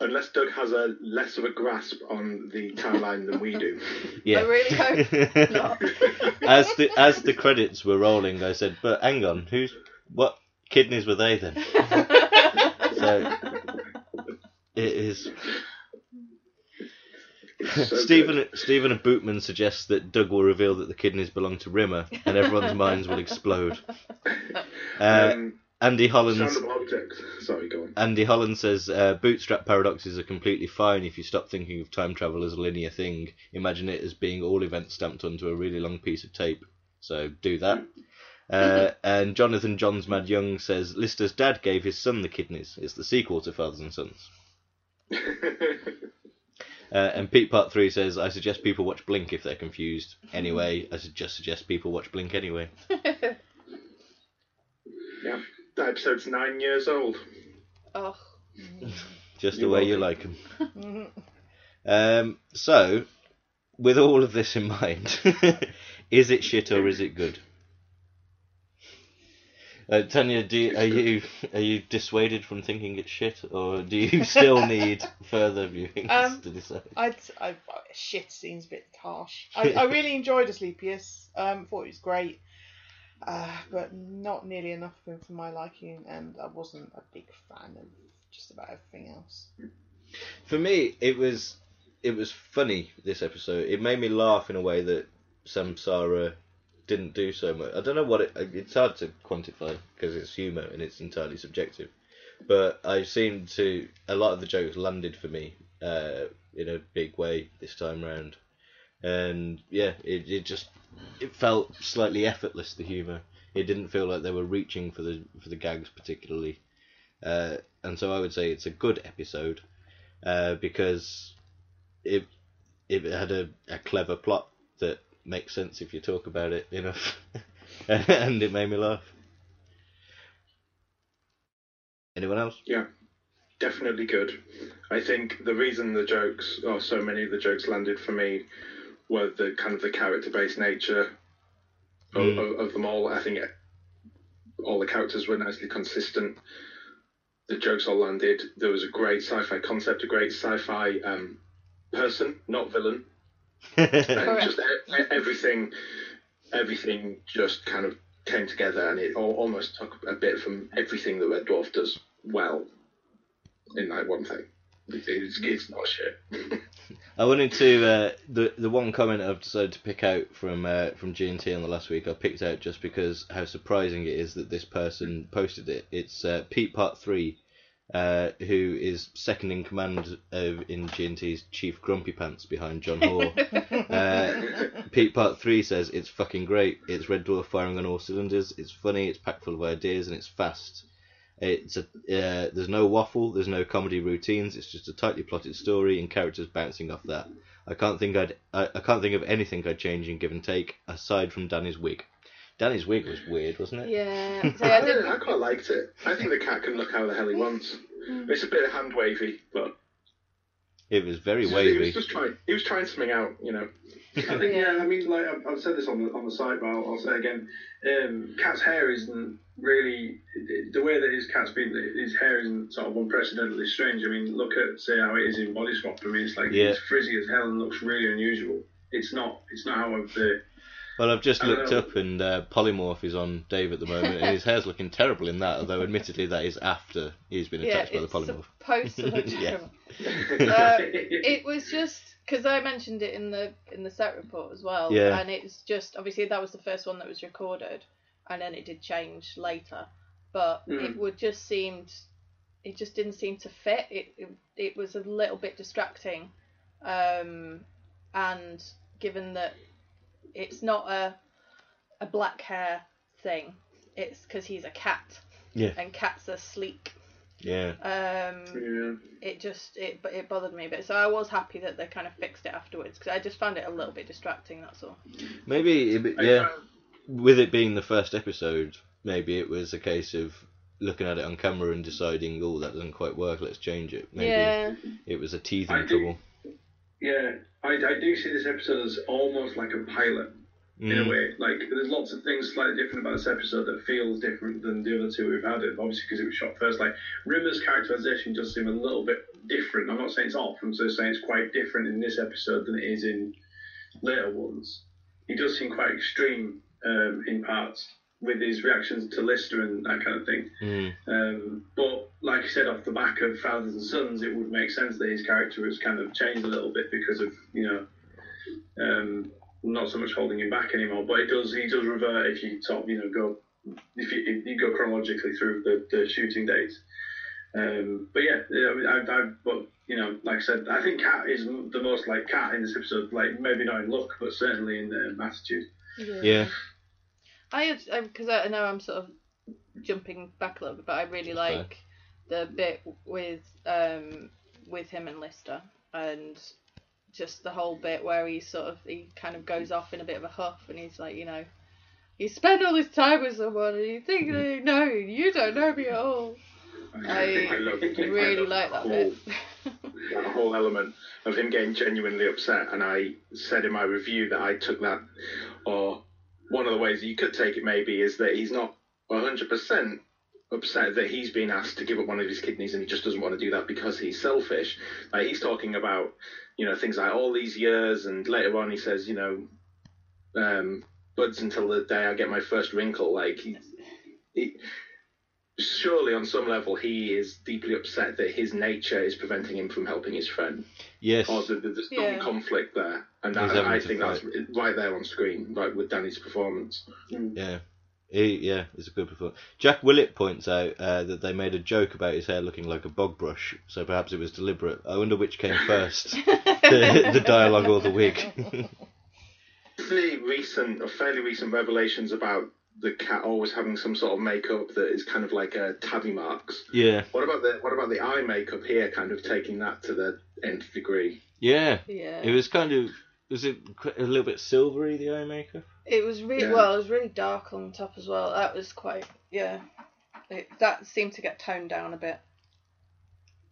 Unless Doug has a less of a grasp on the timeline than we do. Yeah. I really hope not. as the as the credits were rolling, I said, "But hang on, who's what kidneys were they then?" so it is. So Stephen Stephen and Bootman suggests that Doug will reveal that the kidneys belong to Rimmer, and everyone's minds will explode. Uh, Um, Andy Holland. Sound of objects. Sorry, go on. Andy Holland says uh, bootstrap paradoxes are completely fine if you stop thinking of time travel as a linear thing. Imagine it as being all events stamped onto a really long piece of tape. So do that. Uh, and Jonathan Johns Mad Young says Lister's dad gave his son the kidneys. It's the sequel to Fathers and Suns. Uh, and Pete Part 3 says, I suggest people watch Blink if they're confused. Anyway, I just suggest people watch Blink anyway. yeah, that episode's nine years old. oh. Just the You're way you welcome. like them. Um, so, with all of this in mind, is it shit or is it good? Uh, Tanya, do you, are you are you dissuaded from thinking it's shit, or do you still need further viewings Um, to decide? I'd, I, shit seems a bit harsh. I, I really enjoyed Asclepius. Um, thought it was great, uh, but not nearly enough of for, for my liking, and I wasn't a big fan of just about everything else. For me, it was it was funny. This episode, it made me laugh in a way that Samsara didn't do so much. I don't know what it. It's hard to quantify because it's humour and it's entirely subjective. But I seemed to a lot of the jokes landed for me uh, in a big way this time round, and yeah, it it just it felt slightly effortless. The humour. It didn't feel like they were reaching for the for the gags particularly, uh, and so I would say it's a good episode uh, because it it had a, a clever plot that makes sense if you talk about it enough, and it made me laugh. Anyone else? Yeah, definitely good. I think the reason the jokes, or so many of the jokes landed for me, were the kind of the character-based nature of, Mm. of, of them all. I think it, all the characters were nicely consistent. The jokes all landed. There was a great sci-fi concept, a great sci-fi um, person, not villain, and just everything, everything just kind of came together, and it all, almost took a bit from everything that Red Dwarf does well in that one thing. It- It's, it's not shit. I wanted to uh, the the one comment I've decided to pick out from uh, from G and T on the last week. I picked out just because how surprising it is that this person posted it. It's uh, Pete Part Three, uh, who is second in command of in G and T's Chief Grumpy Pants behind John Hoare. uh, Pete Part Three says it's fucking great. It's Red Dwarf firing on all cylinders. It's funny. It's packed full of ideas and it's fast. It's a uh, there's no waffle, there's no comedy routines. It's just a tightly plotted story and characters bouncing off that. I can't think I'd I, I can't think of anything I'd change in Give and Take aside from Danny's wig. Danny's wig was weird, wasn't it? Yeah. So I, I did. I quite liked it. I think the cat can look how the hell he wants. Mm. It's a bit hand wavy, but It was very wavy. he was just trying. He was trying something out, you know. I think yeah. I mean, like I've, I've said this on the on the site, but I'll, I'll say again. Um, Cat's hair isn't really the way that his cat's been. His hair isn't sort of unprecedentedly strange. I mean, look at say how it is in Body Swap. I mean, it's like Yeah. it's frizzy as hell and looks really unusual. It's not. It's not how I've. Uh, Well, I've just looked know. up and uh, Polymorph is on Dave at the moment, and his hair's looking terrible in that. Although, admittedly, that is after he's been Yeah, attacked by the it's polymorph. supposed to look Yeah. terrible. uh, it was just because I mentioned it in the in the set report as well, Yeah. and it's just obviously that was the first one that was recorded, and then it did change later, but Mm. it would just seemed it just didn't seem to fit. It it, it was a little bit distracting, um, and given that it's not a a black hair thing. It's because he's a cat, Yeah. and cats are sleek. Yeah. Um, it just it but it bothered me a bit. So I was happy that they kind of fixed it afterwards because I just found it a little bit distracting. That's all. Maybe, it, yeah, with it being the first episode, maybe it was a case of looking at it on camera and deciding, oh, that doesn't quite work, let's change it. Maybe Yeah. it was a teething I do- trouble. Yeah, I, I do see this episode as almost like a pilot in a Mm. way. Like, there's lots of things slightly different about this episode that feels different than the other two we've had. it, Obviously, because it was shot first. Like, Rimmer's characterization does seem a little bit different. I'm not saying it's off. I'm just saying it's quite different in this episode than it is in later ones. He does seem quite extreme um, in parts with his reactions to Lister and that kind of thing. Mm. Um, but like I said, off the back of Fathers and Suns, it would make sense that his character has kind of changed a little bit because of you know, um, not so much holding him back anymore. But it does he does revert if you sort of you know go if you, if you go chronologically through the, the shooting dates. Um, but yeah, yeah, I, I, I, but you know, like I said, I think Cat is the most like Cat in this episode. Like maybe not in look, but certainly in um, attitude. Yeah. I because I, I know I'm sort of jumping back a little bit, but I really like the bit with um with him and Lister and just the whole bit where he sort of he kind of goes off in a bit of a huff and he's like, you know, you spend all this time with someone and you think they know you, you don't know me at all. I, I love- really like that the bit. that whole element of him getting genuinely upset. And I said in my review that I took that, or one of the ways that you could take it maybe is that he's not 100% upset that he's been asked to give up one of his kidneys and he just doesn't want to do that because he's selfish. Like he's talking about, you know, things like all these years, and later on he says, you know, um, buds until the day I get my first wrinkle. Like he, he surely on some level he is deeply upset that his nature is preventing him from helping his friend. Yes. Or that there's some Yeah. conflict there, and that, I think that's right there on screen, like with Danny's performance. Yeah. He, yeah, it's a good performance. Jack Willett points out uh, that they made a joke about his hair looking like a bog brush, so perhaps it was deliberate. I wonder which came first, the, the dialogue or the wig. Fairly recent, or fairly recent revelations about the cat always having some sort of makeup that is kind of like a tabby marks. yeah, What about the what about the eye makeup here? Kind of taking that to the nth degree. yeah. Yeah. It was kind of was it a little bit silvery the eye makeup? It was really Yeah. well. It was really dark on top as well. That was quite yeah. It, that seemed to get toned down a bit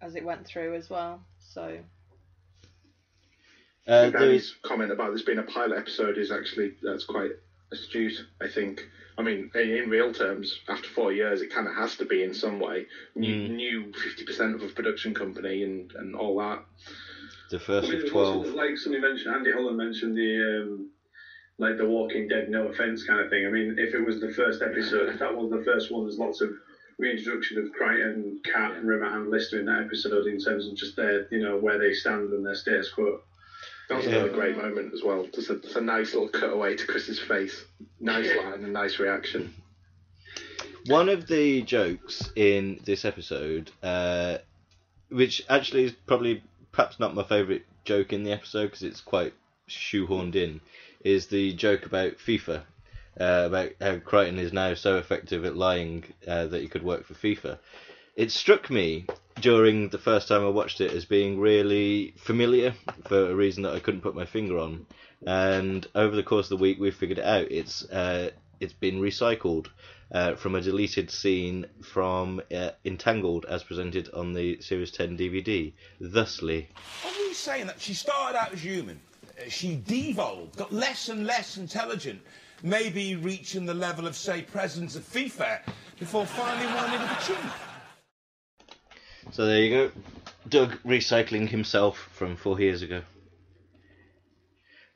as it went through as well. So Uh, Danny's was, comment about this being a pilot episode is actually that's quite astute. I think. I mean, in, in real terms, after four years, it kind of has to be in some way. New, new fifty percent of a production company and, and all that. The first I mean, of twelve. also, like somebody mentioned, Andy Holland mentioned the um, like the Walking Dead, no offense kind of thing. I mean, if it was the first episode, if that was the first one, there's lots of reintroduction of Kryten, Cat, and Rimmer and Lister in that episode in terms of just their, you know, where they stand and their status quo. That was Yeah. another great moment as well. Just a, just a nice little cutaway to Chris's face. Nice line and nice reaction. One of the jokes in this episode, uh, which actually is probably perhaps not my favourite joke in the episode because it's quite shoehorned in, is the joke about FIFA. Uh, about how Kryten is now so effective at lying uh, that he could work for FIFA. It struck me during the first time I watched it as being really familiar for a reason that I couldn't put my finger on. And over the course of the week, we figured it out. It's uh, it's been recycled uh, from a deleted scene from uh, Entangled, as presented on the Series 10 DVD. Thusly, Are we saying that she started out as human? uh, She devolved, got less and less intelligent, maybe reaching the level of, say, presidents of FIFA before finally winding up a chin. so there you go. Doug recycling himself from four years ago.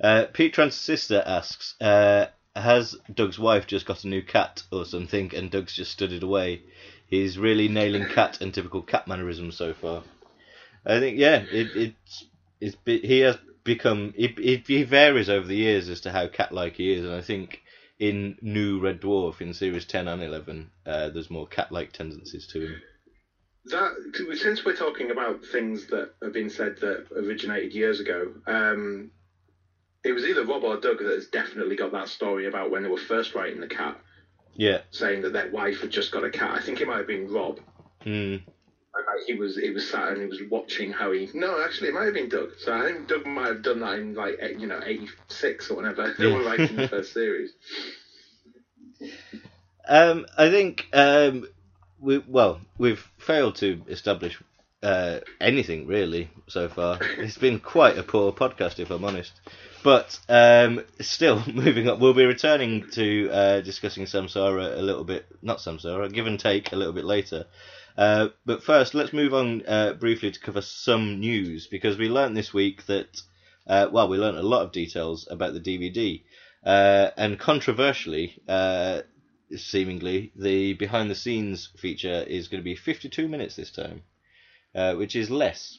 Uh, Pete Transistor asks, uh, has Doug's wife just got a new cat or something, and Doug's just stood it away? He's really nailing cat and typical cat mannerisms so far. I think, yeah, it, it's, it's he has become it, he varies over the years as to how cat-like he is, and I think in New Red Dwarf in series ten and eleven, uh, there's more cat-like tendencies to him. That since we're talking about things that have been said that originated years ago, um, it was either Rob or Doug that has definitely got that story about when they were first writing the cat, Yeah. saying that their wife had just got a cat. I think it might have been Rob. Mm. Like, he was he was sat and he was watching how he no actually it might have been Doug so I think Doug might have done that in like you know eighty six or whatever they were writing the first series Um, I think um, we well we've failed to establish uh, anything really so far. It's been quite a poor podcast, if I'm honest. But um, still, moving up, we'll be returning to uh, discussing Samsara a little bit, not Samsara, give and take a little bit later. Uh, but first, let's move on uh, briefly to cover some news because we learned this week that, uh, well, we learned a lot of details about the DVD. Uh, and controversially, uh, seemingly, the behind the scenes feature is going to be 52 minutes this time, uh, which is less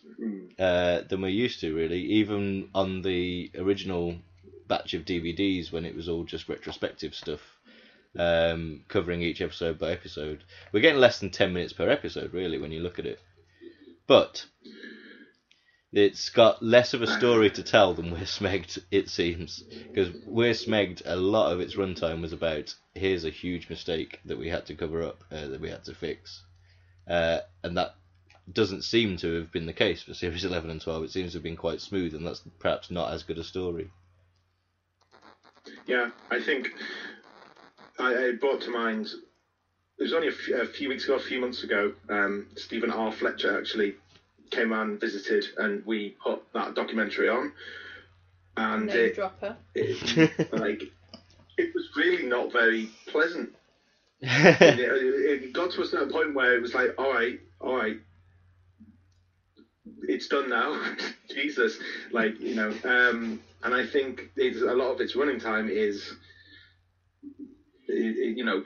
uh, than we're used to, really. Even on the original batch of DVDs when it was all just retrospective stuff, um, covering each episode by episode, we're getting less than 10 minutes per episode, really, when you look at it. But it's got less of a story to tell than We're Smegged, it seems. Because We're Smegged, a lot of its runtime was about here's a huge mistake that we had to cover up, uh, that we had to fix. Uh, and that doesn't seem to have been the case for Series 11 and 12. It seems to have been quite smooth, and that's perhaps not as good a story. Yeah, I think I, I brought to mind. It was only a few, few weeks ago, a few months ago. Um, Stephen R. Fletcher actually came and visited, and we put that documentary on. And Name it, dropper. it, like, it was really not very pleasant. it, it got to a certain point where it was like, all right, all right, it's done now. Jesus, like you know. Um, and I think it's, a lot of its running time is, it, it- you know,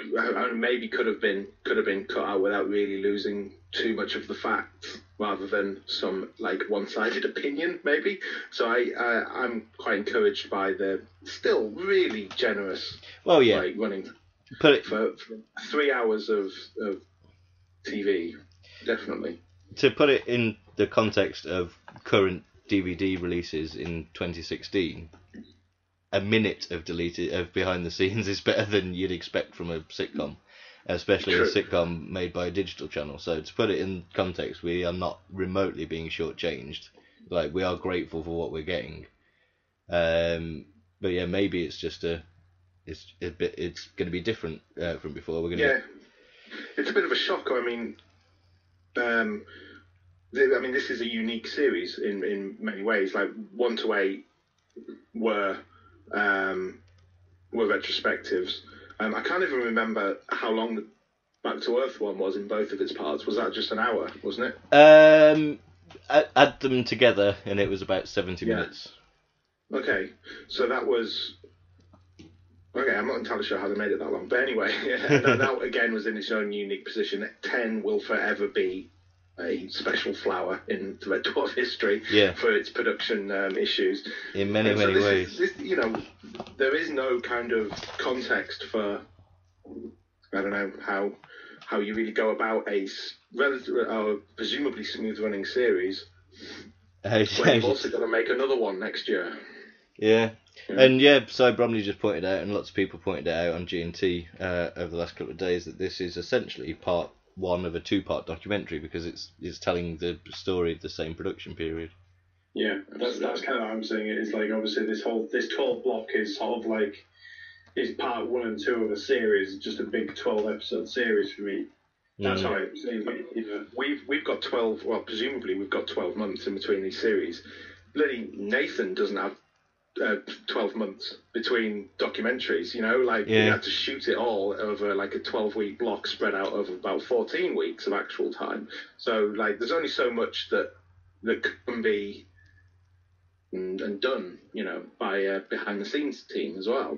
maybe could have been could have been cut out without really losing too much of the facts, rather than some like one-sided opinion, maybe. So I, I I'm quite encouraged by the still really generous, Well, yeah. like running Put it for, for three hours of of TV, definitely. to put it in the context of current DVD releases in 2016, a minute of deleted of behind the scenes is better than you'd expect from a sitcom, especially a sitcom made by a digital channel. So to put it in context, we are not remotely being shortchanged. Like we are grateful for what we're getting. Um, but yeah, maybe it's just a, it's a bit, it's going to be different uh, from before. We're going to Yeah, it's a bit of a shock. I mean, um, I mean, this is a unique series in in many ways. Like one to eight were um, were retrospectives. Um, I can't even remember how long the Back to Earth one was in both of its parts. Was that just an hour? Wasn't it? Um, add, add them together, and it was about seventy Yeah. minutes. Okay, so that was. Okay, I'm not entirely sure how they made it that long, but anyway, yeah, that, that again was in its own unique position. Ten will forever be a special flower in the Red Dwarf history Yeah. for its production um, issues. In many, And many ways. Is, this, you know, there is no kind of context for. I don't know how how you really go about a relative, uh, presumably smooth running series. When you've also got to make another one next year. Yeah. Yeah. And yeah, so Bromley just pointed out, and lots of people pointed it out on G&T uh, over the last couple of days, that this is essentially part one of a two-part documentary because it's it's telling the story of the same production period. Yeah, that's that's kind of how I'm saying it. It's like obviously this whole this twelve block is sort of like is part one and two of a series, just a big twelve episode series for me. That's Mm. how I'm saying it. You know. We've we've got twelve. Well, presumably we've got twelve months in between these series. Bloody Nathan doesn't have uh, twelve months between documentaries. You know, like Yeah. had to shoot it all over like a twelve week block spread out over about fourteen weeks of actual time. So like, there's only so much that that can be and, and done. You know, by a behind the scenes team as well.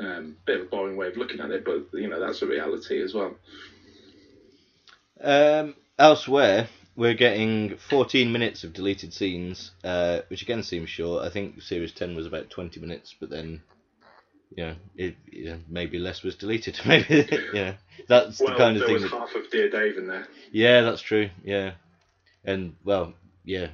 Um, bit of a boring way of looking at it, but you know that's a reality as well. Um, elsewhere, we're getting 14 minutes of deleted scenes, uh, which again seems short. I think Series 10 was about 20 minutes, but then, you know, it, you know, maybe less was deleted. maybe, you know, that's well, the kind of thing. Well, there was that- half of Dear Dave in there. Yeah, that's true. Yeah, and well, yeah,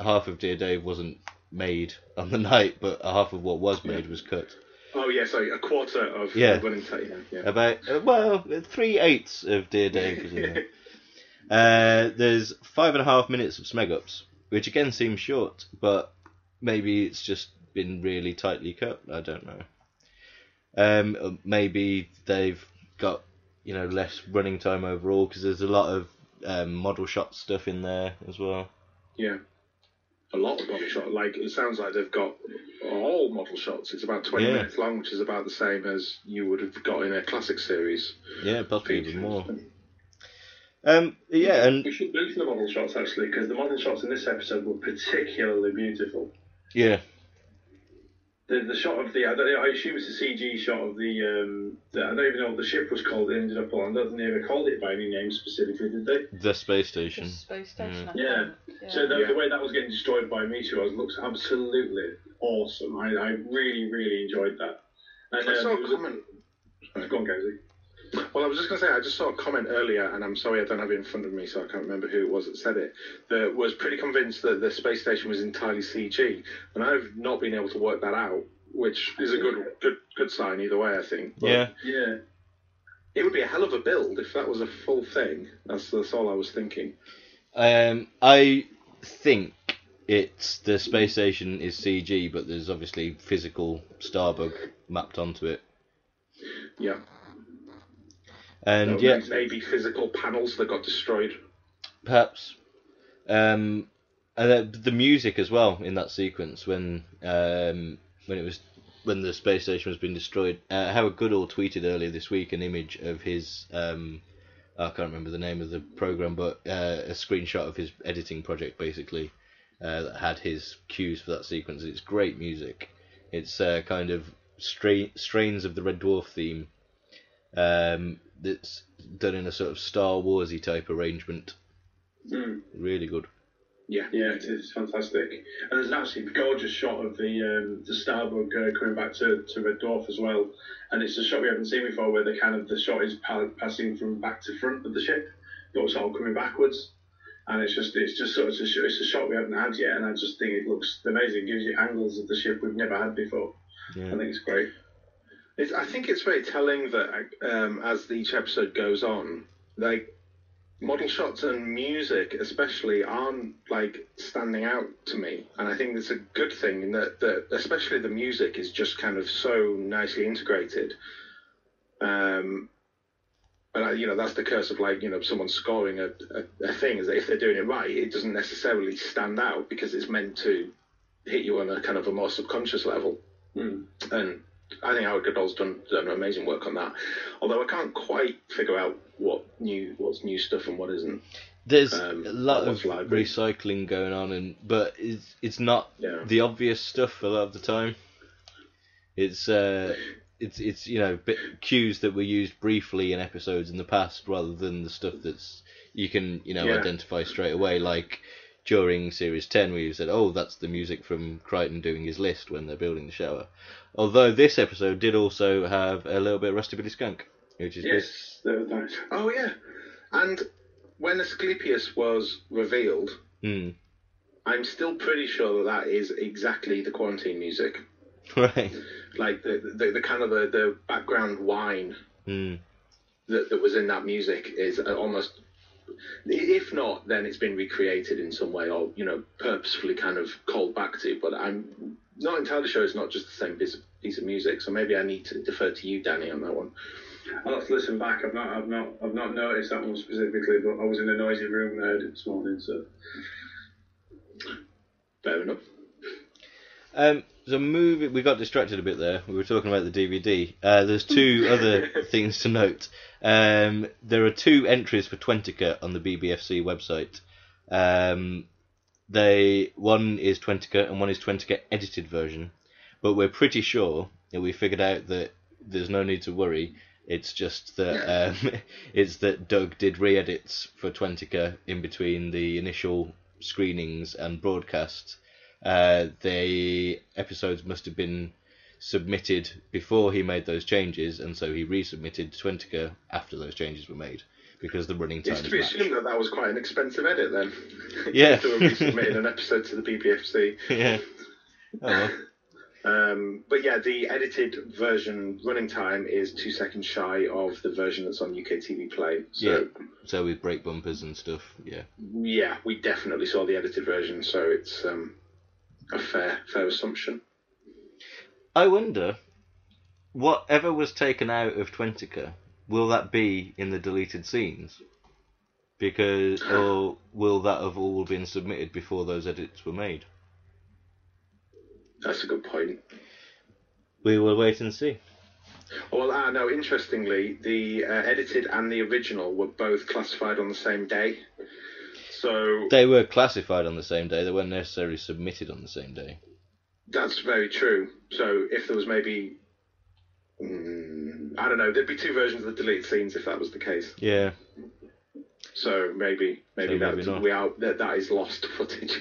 half of Dear Dave wasn't made on the night, but half of what was made was cut. Oh yeah, sorry, a quarter of Yeah. running. Yeah, yeah. About uh, well, three eighths of Dear Dave. was in there. uh, there's five and a half minutes of smeg ups, which again seems short, but maybe it's just been really tightly cut. I don't know. Um, maybe they've got you know less running time overall because there's a lot of um, model shot stuff in there as well. Yeah. A lot of model shot. Like it sounds like they've got all model shots. It's about twenty Yeah. minutes long, which is about the same as you would have got in a classic series. Yeah, possibly even more. Um, yeah, and we should mention the model shots actually, because the model shots in this episode were particularly beautiful. yeah, The, the shot of the I, don't, know, I assume it's a CG shot of the, um, the I don't even know what the ship was called. They ended up on. I don't think they ever called it by any name specifically, did they? the space station. Space station. I Yeah. think. Yeah. So the, the way that was getting destroyed by meteors looks absolutely awesome. I, I really really enjoyed that. And I um, saw it a was a- Go on, Gazy. Well, I was just going to say, I just saw a comment earlier, and I'm sorry I don't have it in front of me, so I can't remember who it was that said it. That was pretty convinced that the space station was entirely CG, and I've not been able to work that out, which is a good, good, good sign either way, I think. But Yeah. Yeah. It would be a hell of a build if that was a full thing. That's that's all I was thinking. Um, I think it's the space station is CG, but there's obviously physical Starbug mapped onto it. Yeah. And yeah, maybe physical panels that got destroyed. perhaps. Um, and the, the music as well in that sequence when um, when it was when the space station was being destroyed. Uh, Howard Goodall tweeted earlier this week an image of his. Um, I can't remember the name of the program, but uh, a screenshot of his editing project basically uh, that had his cues for that sequence. It's great music. It's uh, kind of stra- strains of the Red Dwarf theme. Um, that's done in a sort of Star Warsy type arrangement. Mm. Really good. Yeah. Yeah, it is fantastic. And there's an absolutely gorgeous shot of the um, the Starbug uh, coming back to, to Red Dwarf as well. And it's a shot we haven't seen before where the kind of the shot is pa- passing from back to front of the ship, but sort of coming backwards. And it's just it's just sort of it's a, it's a shot we haven't had yet, and I just think it looks amazing. It gives you angles of the ship we've never had before. Yeah. I think it's great. It's, I think it's very telling that um, as each episode goes on, like model shots and music, especially, aren't like standing out to me, and I think it's a good thing in that, that especially the music is just kind of so nicely integrated. Um, and I, you know that's the curse of like you know someone scoring a, a, a thing is that if they're doing it right, it doesn't necessarily stand out because it's meant to hit you on a kind of a more subconscious level. Mm. And I think Howard Goodall's done done amazing work on that. Although I can't quite figure out what new what's new stuff and what isn't. There's Um, a lot of library. recycling going on, and but it's it's not Yeah. the obvious stuff a lot of the time. It's uh, it's it's you know bit cues that were used briefly in episodes in the past, rather than the stuff that's you can you know Yeah. identify straight away, like during series ten, where you said, "Oh, that's the music from Kryten doing his list when they're building the shower." Although this episode did also have a little bit of Rusty Billy Skunk, which is Yes, was nice. Oh yeah, and when Asclepius was revealed, good. I'm still pretty sure that that is exactly the quarantine music. Right. Like the the, the kind of the, the background whine Hmm. that, that was in that music is almost if not then it's been recreated in some way or you know purposefully kind of called back to but i'm not entirely sure it's not just the same piece of, piece of music so maybe i need to defer to you danny on that one I'll have to listen back. I've not, I've not, I've not noticed that one specifically, but I was in a noisy room and I heard it this morning. So fair enough Um, so movie, we got distracted a bit there. We were talking about the DVD. Uh, there's two other things to note. Um, there are two entries for Twentica on the BBFC website. Um, they one is Twentica and one is Twentica edited version, but we're pretty sure that we figured out that there's no need to worry. It's just that um, it's that Doug did re-edits for Twentica in between the initial screenings and broadcasts. Uh, the episodes must have been submitted before he made those changes, and so he resubmitted to Twentica after those changes were made because the running time it's to be matched. assumed that that was quite an expensive edit then Yeah. to have resubmitted an episode to the bbfc Yeah. Oh, well. Um, but yeah, the edited version running time is two seconds shy of the version that's on UK TV Play. So yeah. So with brake bumpers and stuff, yeah. yeah, we definitely saw the edited version, so it's um, a fair fair assumption. I wonder, whatever was taken out of Twentica, will that be in the deleted scenes? Because, or will that have all been submitted before those edits were made? That's a good point. We will wait and see. Well, ah, no. Interestingly, the uh, edited and the original were both classified on the same day. So They were classified on the same day. They weren't necessarily submitted on the same day. that's very true. So if there was maybe, mm, I don't know, there'd be two versions of the deleted scenes if that was the case. Yeah. So maybe, maybe So maybe we that, that is lost footage.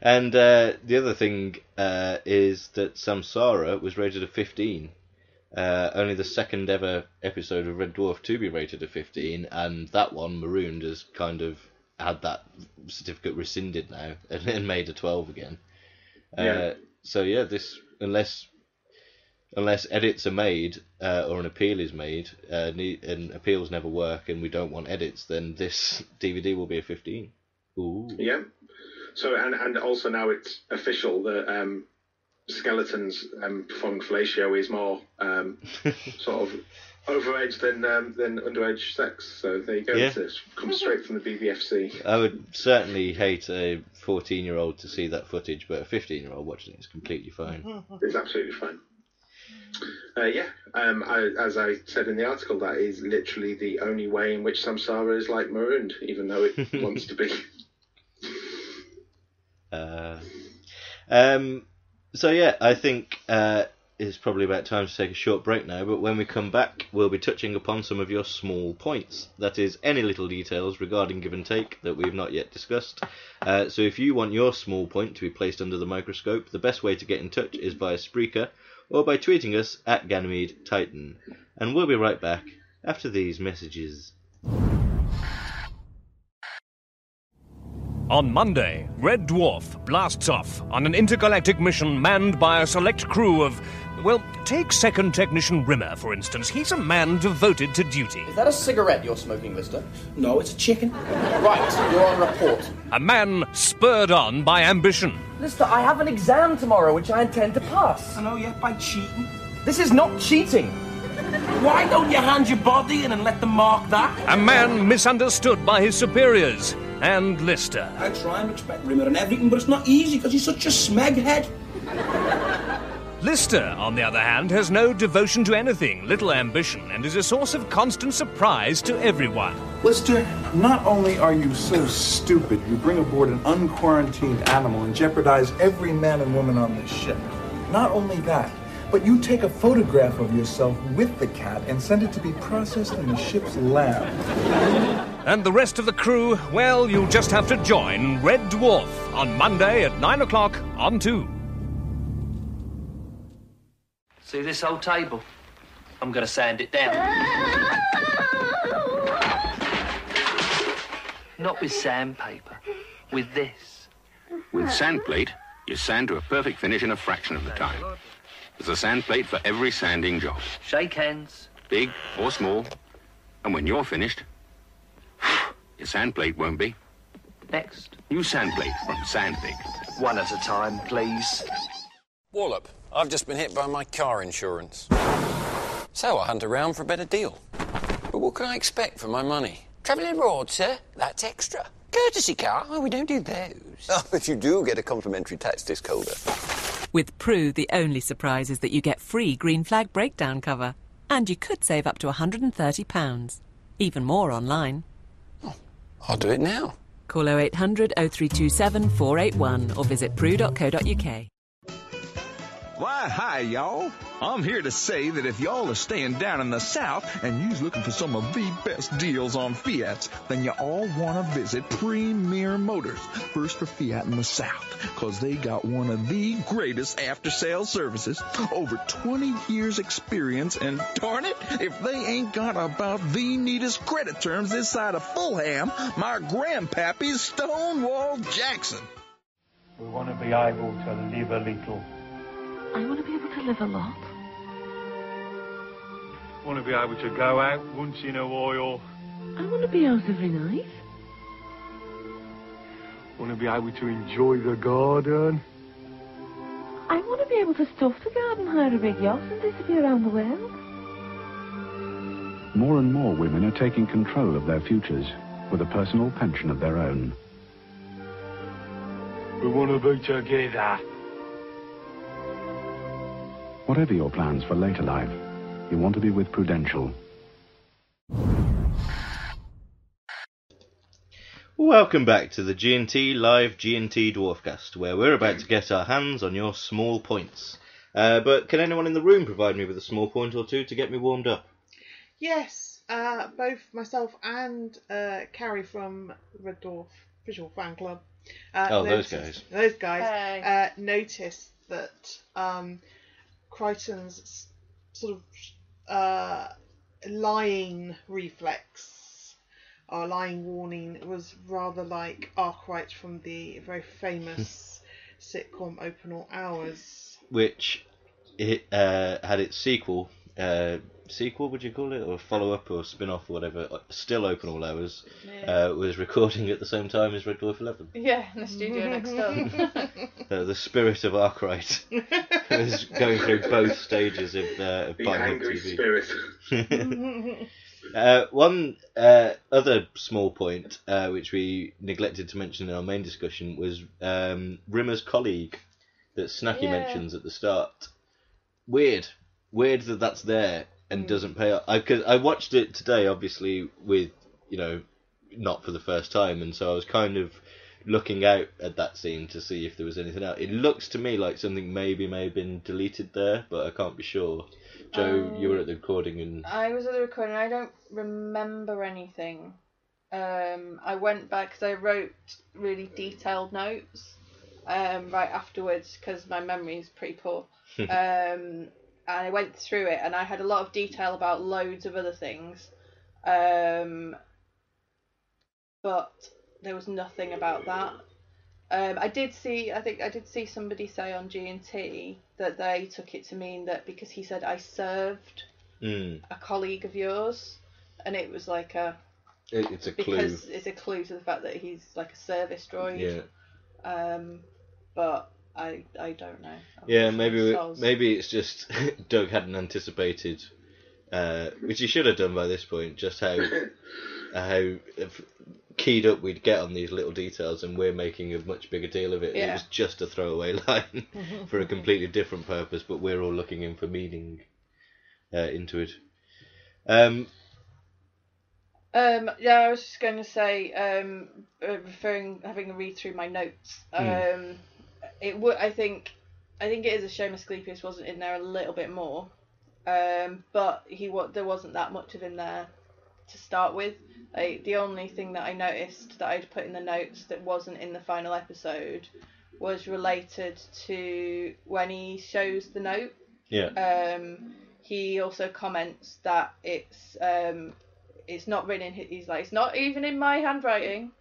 And uh, the other thing uh, is that Samsara was rated a 15. Uh, only the second ever episode of Red Dwarf to be rated a 15, and that one, Marooned, has kind of had that certificate rescinded now and, and made a 12 again. Yeah. Uh, so yeah, this unless unless edits are made uh, or an appeal is made, uh, ne- and appeals never work, and we don't want edits, then this DVD will be a 15. Ooh. Yeah. So and and also now it's official that um, skeletons um, performing fellatio is more um, sort of overage than um, than underage sex. So there you go. Yeah. It's come straight from the BBFC. I would certainly hate a 14 year old to see that footage, but a 15 year old watching it is completely fine. It's absolutely fine. Uh, yeah, um, I, as I said in the article, that is literally the only way in which Samsara is like marooned, even though it wants to be. Uh, um, so, yeah, I think uh, it's probably about time to take a short break now, but when we come back, we'll be touching upon some of your small points. That is, any little details regarding give and take that we've not yet discussed. Uh, so, if you want your small point to be placed under the microscope, the best way to get in touch is via Spreaker or by tweeting us at Ganymede Titan. And we'll be right back after these messages. On Monday, Red Dwarf blasts off on an intergalactic mission manned by a select crew of. Well, take Second Technician Rimmer, for instance. He's a man devoted to duty. Is that a cigarette you're smoking, Lister? No, it's a chicken. Right, you're on report. A man spurred on by ambition. Lister, I have an exam tomorrow which I intend to pass. I know, yeah, by cheating. This is not cheating. Why don't you hand your body in and let them mark that? A man misunderstood by his superiors. And Lister. I try and respect Rimmer and everything, but it's not easy because he's such a smeghead. Lister, on the other hand, has no devotion to anything, little ambition, and is a source of constant surprise to everyone. Lister, not only are you so stupid, you bring aboard an unquarantined animal and jeopardize every man and woman on this ship. Not only that, but you take a photograph of yourself with the cat and send it to be processed in the ship's lab. And the rest of the crew, well, you'll just have to join Red Dwarf on Monday at 9 o'clock on 2. See this old table? I'm gonna sand it down. Not with sandpaper, with this. With sandplate, you sand to a perfect finish in a fraction of the time. There's a sandplate for every sanding job, Shake hands. big or small. And when you're finished, your sand plate won't be. Next. New sand plate from Sandvik. One at a time, please. Wallop, I've just been hit by my car insurance. So I hunt around for a better deal. But what can I expect for my money? Travelling abroad, sir? That's extra. Courtesy car? Oh, we don't do those. Oh, but you do get a complimentary tax disc holder. With Prue, the only surprise is that you get free green flag breakdown cover. And you could save up to £130. Even more online. I'll do it now. Call 0800 0327 481 or visit prue.co.uk. Why, hi, y'all. I'm here to say that if y'all are staying down in the South and you's looking for some of the best deals on Fiats, then you all want to visit Premier Motors. First for Fiat in the South, cause they got one of the greatest after-sales services, over 20 years experience, and darn it, if they ain't got about the neatest credit terms this side of Fulham, my grandpappy's Stonewall Jackson. We want to be able to live a little. I want to be able to live a lot. I Want to be able to go out once in a while. I want to be out every night. I Want to be able to enjoy the garden. I want to be able to stuff the garden, hire a big yacht, and disappear around the world. More and more women are taking control of their futures with a personal pension of their own. We want to be together. Whatever your plans for later life, you want to be with Prudential. Welcome back to the G&T Live G&T Dwarfcast, where we're about to get our hands on your small points. Uh, but can anyone in the room provide me with a small point or two to get me warmed up? Yes, uh, both myself and uh, Carrie from Red Dwarf Visual Fan Club. Uh, Oh, those guys. Those guys Hey. uh, noticed that um, Kryten's sort of uh, lying reflex or lying warning was rather like Arkwright from the very famous sitcom Open All Hours. Which it uh, had its sequel, uh, sequel would you call it, or follow up or spin off or whatever, uh, still open all hours, Yeah. uh, was recording at the same time as Red Dwarf 11. Yeah, in the studio next door. Uh, the spirit of Arkwright was going through both stages of, uh, of The Pinewood angry TV. spirit. Uh, one uh, other small point, uh, which we neglected to mention in our main discussion, was um, Rimmer's colleague that Snacky Yeah. mentions at the start. Weird, weird that that's there And doesn't pay off. I, cause I watched it today, obviously with you know, not for the first time, and so I was kind of looking out at that scene to see if there was anything else. It looks to me like something maybe may have been deleted there, but I can't be sure. Joe, you were at the recording and I was at the recording. I don't remember anything. Um, I went back because I wrote really detailed notes um, right afterwards because my memory is pretty poor. um, and I went through it and I had a lot of detail about loads of other things. Um, but there was nothing about that. Um, I did see, I think I did see somebody say on G and T that they took it to mean that because he said I served Mm. a colleague of yours, and it was like a It, it's a clue. because it's a clue to the fact that he's like a service droid. Yeah. Um, but I I don't know. Yeah, maybe we- maybe it's just Doug hadn't anticipated, uh, which he should have done by this point, just how how keyed up we'd get on these little details, and we're making a much bigger deal of it. It was just a throwaway line for a completely different purpose, but we're all looking in for meaning uh, into it. Um, Um, yeah, I was just going to say, um, uh, referring, having a read through my notes. Um, Hmm. It would, I think, I think it is a shame Asclepius wasn't in there a little bit more. Um, but he wa- there wasn't that much of him there to start with. Like, the only thing that I noticed that I'd put in the notes that wasn't in the final episode was related to when he shows the note. Yeah. Um, he also comments that it's um, it's not written in. He's like, it's not even in my handwriting.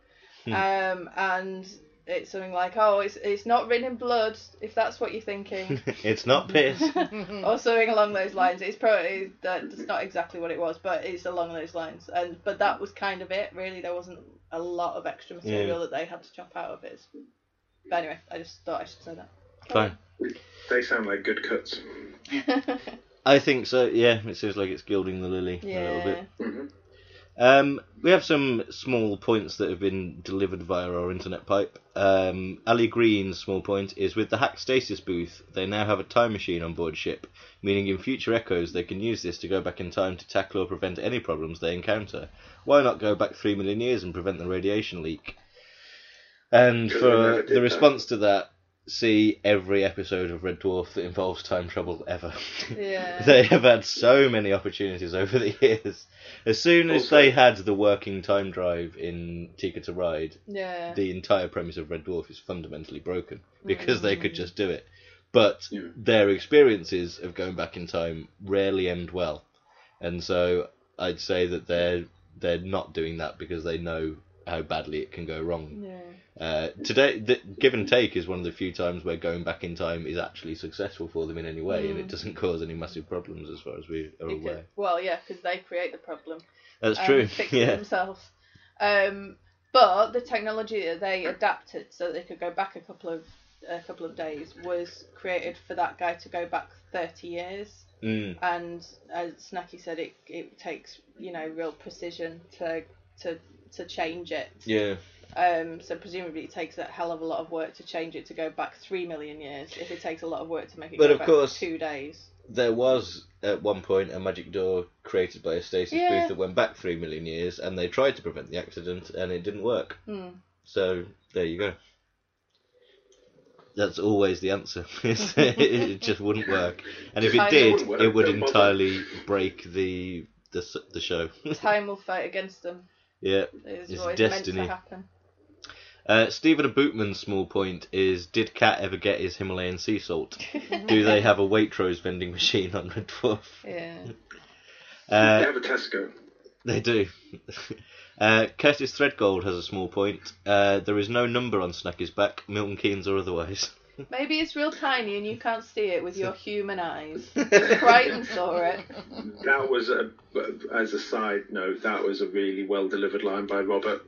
Hmm. Um, and it's something like, oh, it's it's not written in blood. If that's what you're thinking. it's not piss. or something along those lines. It's probably that's not exactly what it was, but it's along those lines. And but that was kind of it. Really, there wasn't a lot of extra material Yeah. that they had to chop out of it. But anyway, I just thought I should say that. Fine. They sound like good cuts. I think so. Yeah, it seems like it's gilding the lily a little bit. Mhm. Um, we have some small points that have been delivered via our internet pipe. Um, Ali Green's small point is with the hack stasis booth, they now have a time machine on board ship, meaning in future echoes they can use this to go back in time to tackle or prevent any problems they encounter. Why not go back three million years and prevent the radiation leak? And Because they never for the response to that, see every episode of Red Dwarf that involves time travel ever. Yeah. they have had so many opportunities over the years. As soon as Also- they had the working time drive in Tikka to Ride, Yeah. the entire premise of Red Dwarf is fundamentally broken because they could Mm. just do it. But their experiences of going back in time rarely end well, and so I'd say that they're they're not doing that because they know how badly it can go wrong. Yeah. Uh, today, the, give and take is one of the few times where going back in time is actually successful for them in any way, and it Mm. doesn't cause any massive problems as far as we are aware. Well, yeah, because they create the problem. That's and true, Fix yeah. it themselves. Um, but the technology that they adapted so that they could go back a couple of a couple of days was created for that guy to go back 30 years. Mm. And as Snacky said, it it takes you know real precision to to to change it. Yeah. Um, so presumably it takes a hell of a lot of work to change it to go back three million years. If it takes a lot of work to make it But go of back course- two days. There was at one point a magic door created by a stasis Yeah. booth that went back three million years, and they tried to prevent the accident, and it didn't work. Hmm. So there you go. That's always the answer. it just wouldn't work, and if it did, it would entirely break the the the show. Time will fight against them. Yeah, It's, it's destiny. meant to. Uh, Stephen Bootman's small point is: Did Cat ever get his Himalayan sea salt? Do they have a Waitrose vending machine on Red Dwarf? Yeah. Uh, they have a Tesco. They do. Uh, Curtis Threadgold has a small point. Uh, there is no number on Snacky's back, Milton Keynes or otherwise. Maybe it's real tiny and you can't see it with your human eyes. Kryten saw it. That was a, as a side note, that was a really well delivered line by Robert.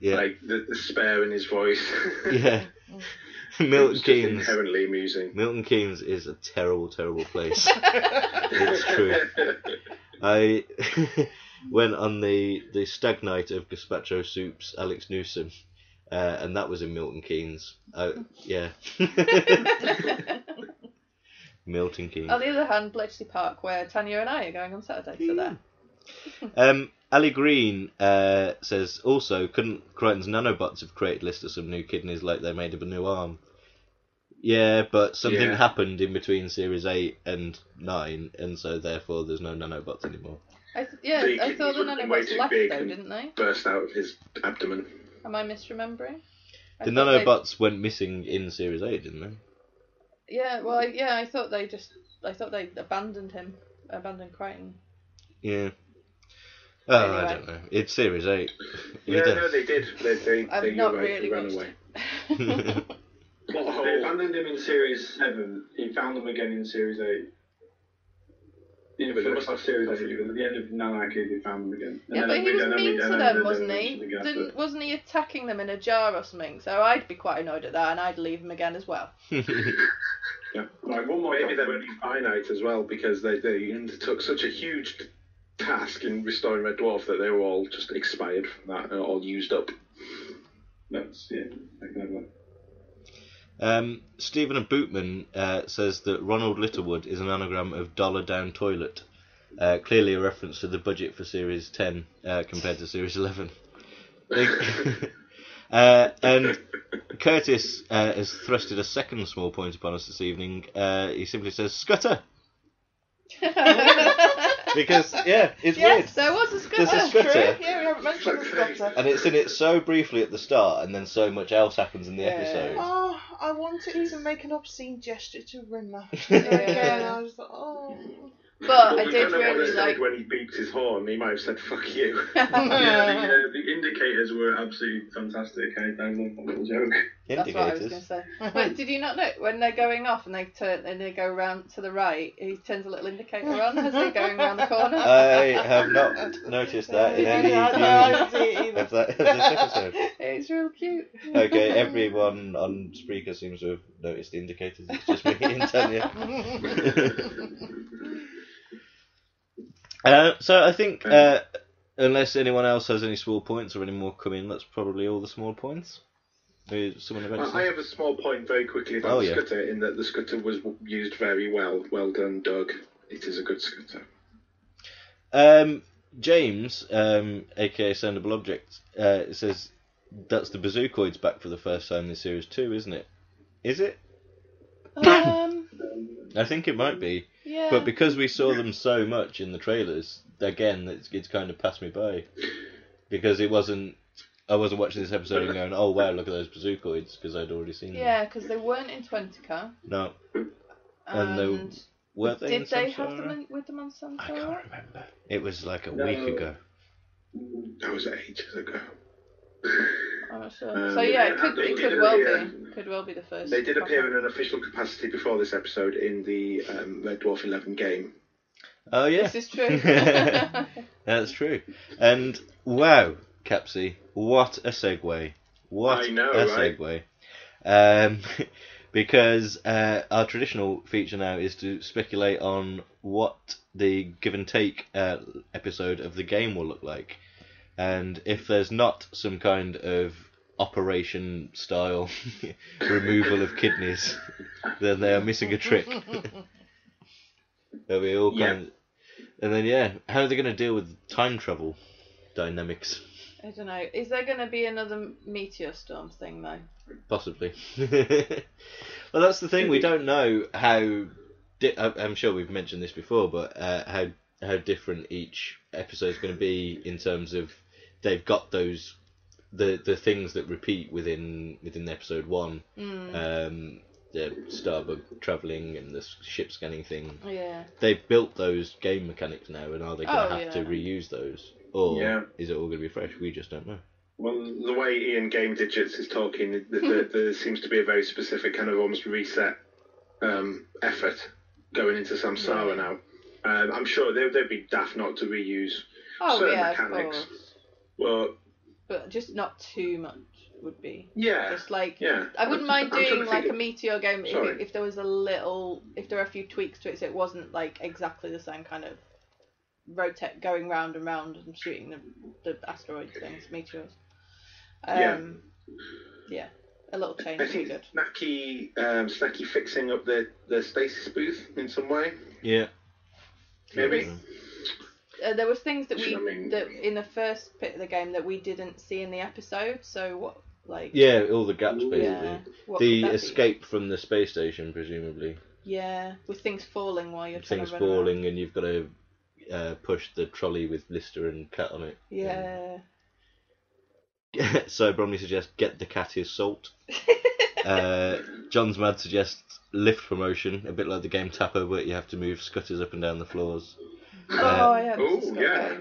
Yeah. Like the, the spare in his voice. yeah. Milton was just Keynes. inherently amusing. Milton Keynes is a terrible, terrible place. it's true. I went on the, the stag night of Gazpacho Soup's Alex Newsom, uh, and that was in Milton Keynes. Uh, yeah. Milton Keynes. On the other hand, Bletchley Park, where Tanya and I are going on Saturday, so there. Um, Ali Green uh, says also, couldn't Kryten's nanobots have created Lister some new kidneys like they made of a new arm? Yeah, but something Yeah. happened in between Series 8 and 9, and so therefore there's no nanobots anymore. I th- yeah, The I thought the kidneys were way nanobots too left big though, and didn't they? Burst out of his abdomen. Am I misremembering? I The thought they- nanobots went missing in Series 8, didn't they? Yeah, well, I- yeah, I thought they just, I thought they abandoned him, abandoned Kryten. Yeah. Oh, I don't know. It's Series 8. We Yeah, don't- no, they did. They, they, I've they not you're right, really they ran watched away. They abandoned him in Series 7. He found them again in Series 8. In But the they first Series 8, but at the end of Nanarchy, they found them again. And Yeah, then but we- he was and then mean to them, wasn't he? again Didn't, after. wasn't he attacking them in a jar or something? So I'd be quite annoyed at that, and I'd leave him again as well. Yeah. Right, one more Maybe time. they were finite as well because they, they undertook such a huge task in restoring Red Dwarf that they were all just expired from that and all used up. That's, yeah, I can have that. Um, Stephen Bootman uh, says that Ronald Littlewood is an anagram of dollar down toilet. Uh, clearly a reference to the budget for Series 10 uh, compared to Series 11. uh, and Curtis uh, has thrusted a second small point upon us this evening. Uh, he simply says, Scutter! Because, yeah, it's yes, weird. there was a scutter. There's a scutter. True. Yeah, we haven't mentioned the scooter. And it's in it so briefly at the start, and then so much else happens in the episode. Oh, I wanted to make an obscene gesture to Rimmer. Again, I was like, oh. But I we did don't know what really he said like. when he beeped his horn. He might have said "fuck you." yeah, the, uh, the indicators were absolutely fantastic. I, I love that little joke. That's what I was going to say. But did you not know when they're going off and they turn and they go round to the right? He turns a little indicator on as they're going around the corner. I have not noticed that in any Yeah, no, I didn't see it view either. of, that, of this episode. It's real cute. Okay, everyone on Spreaker seems to have noticed the indicators. It's just me and Tanya. uh, so I think, uh, unless anyone else has any small points or any more come in, that's probably all the small points. Is someone about I? I have a small point very quickly about Oh, the yeah. scooter in that the scooter was used very well. Well done, Doug. It is a good scooter. Um, James, um, aka Sendable Object, uh, says that's the Bazookoids back for the first time in series two, isn't it? Is it? Um, I think it might be. Yeah. But because we saw them so much in the trailers, again, it's, it's kind of passed me by. Because it wasn't. I wasn't watching this episode and going, oh wow, look at those Bazookoids, because I'd already seen them. yeah, because they weren't in Twentica. No. And, And they weren't they in did they have them in, with them on Samsara? I can't remember. It was like a No. week ago. That was ages ago. I'm not sure. Um, so yeah, it could it could well yeah. be could well be the first. They did appear in an official capacity before this episode in the um, Red Dwarf 11 game. Oh yeah, This is true. That's true. And wow, Capsy, what a segue! What I know, a right? segue! Um, because uh, our traditional feature now is to speculate on what the give and take uh, episode of the game will look like, and if there's not some kind of operation style removal of kidneys, then they are missing a trick. There'll be all Yeah. kinds. And then yeah, how are they going to deal with time travel dynamics? I don't know. Is there going to be another meteor storm thing though? Possibly. well, that's the thing. We don't know how. Di- I- I'm sure we've mentioned this before, but uh, how how different each episode is going to be in terms of they've got those the the things that repeat within within episode one. Mm. Um, the Starbug traveling and the ship scanning thing. Yeah. They've built those game mechanics now, and are they going to Oh, have to reuse those, or Yeah. is it all going to be fresh? We just don't know. Well, the way Ian Game Digits is talking, th th there seems to be a very specific kind of almost reset um, effort going into Samsara Yeah. now. Um, I'm sure they, they'd be daft not to reuse Oh certain yeah, of mechanics, course. but But just not too much would be. yeah, Just like yeah. I wouldn't mind I'm doing like a meteor game if, it, if there was a little, if there were a few tweaks to it, so it wasn't like exactly the same kind of rotate going round and round and shooting the the asteroid things, meteors. Yeah. Um, yeah. a little change I think good. Snacky, um, Snacky fixing up the, the stasis booth in some way, Yeah. maybe. Uh, there was things that we you know what I mean? that in the first bit of the game that we didn't see in the episode. So what, like? Yeah, all the gaps basically. Yeah. The could that be? escape from the space station, presumably. Yeah, with things falling while you're trying Things to run around. falling, and you've got to uh, push the trolley with Lister and Cat on it. Yeah. so Bromley suggests get the cat his salt. uh, John's Mad suggests lift promotion, a bit like the game Tapper, but you have to move scutters up and down the floors. Oh yeah. Oh, this yeah.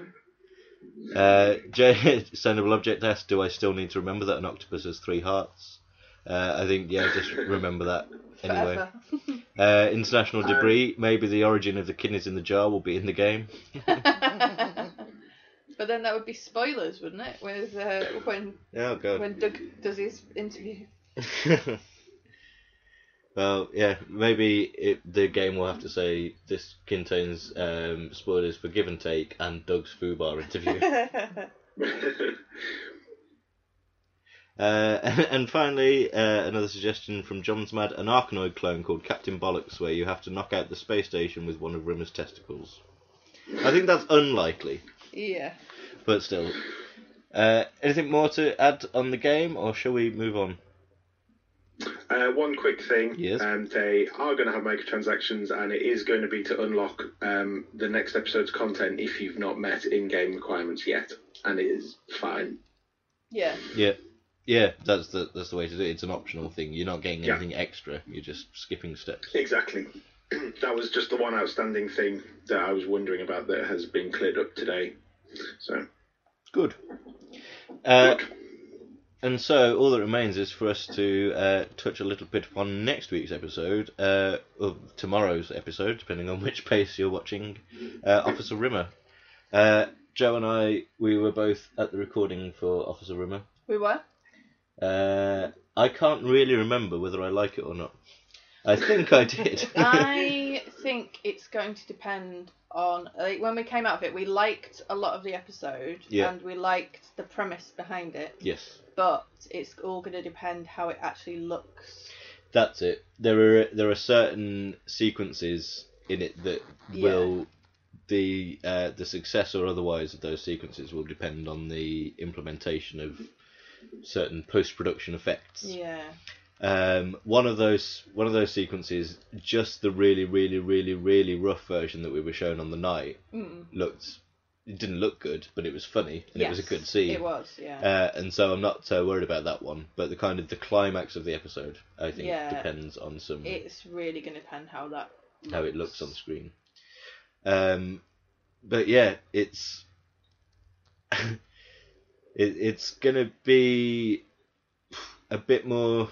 Uh, Jay, Sendable Object asks, do I still need to remember that an octopus has three hearts? Uh, I think, yeah, just remember that anyway. Uh, international debris, maybe the origin of the kidneys in the jar will be in the game. But then that would be spoilers, wouldn't it? With uh, when Oh, God. when Doug does his interview. well, yeah, maybe it, the game will have to say this contains um, spoilers for Give and Take and Doug's Fubar interview. Uh, and finally, uh, another suggestion from John's Mad, an Arkanoid clone called Captain Bollocks, where you have to knock out the space station with one of Rimmer's testicles. I think that's unlikely, yeah. but still. Uh, anything more to add on the game, or shall we move on? Uh, one quick thing. Yes. Um, they are going to have microtransactions, and it is going to be to unlock um, the next episode's content if you've not met in-game requirements yet, and it is fine. Yeah. Yeah, yeah, that's the that's the way to do it. It's an optional thing. You're not getting Yeah. anything extra. You're just skipping steps. Exactly. that was just the one outstanding thing that I was wondering about that has been cleared up today. So Good. Uh, and so all that remains is for us to uh, touch a little bit upon next week's episode, uh, or tomorrow's episode, depending on which pace you're watching. Uh, Officer Rimmer. Uh, Joe and I, we were both at the recording for Officer Rimmer. We were. Uh, I can't really remember whether I like it or not. I think I did. I think it's going to depend on like when we came out of it. We liked a lot of the episode, Yeah. and we liked the premise behind it. yes. But it's all going to depend how it actually looks. That's it. There are there are certain sequences in it that Yeah. will the uh, the success or otherwise of those sequences will depend on the implementation of certain post production effects. Yeah. Um, one of those one of those sequences, just the really really really really rough version that we were shown on the night, Mm. looked it didn't look good, but it was funny and it was a good scene. it was, yeah. Uh, and so I'm not so worried about that one, but the kind of the climax of the episode, I think, Yeah. depends on some It's really going to depend how that. how it looks on screen. Um, but yeah, it's it, it's gonna be a bit more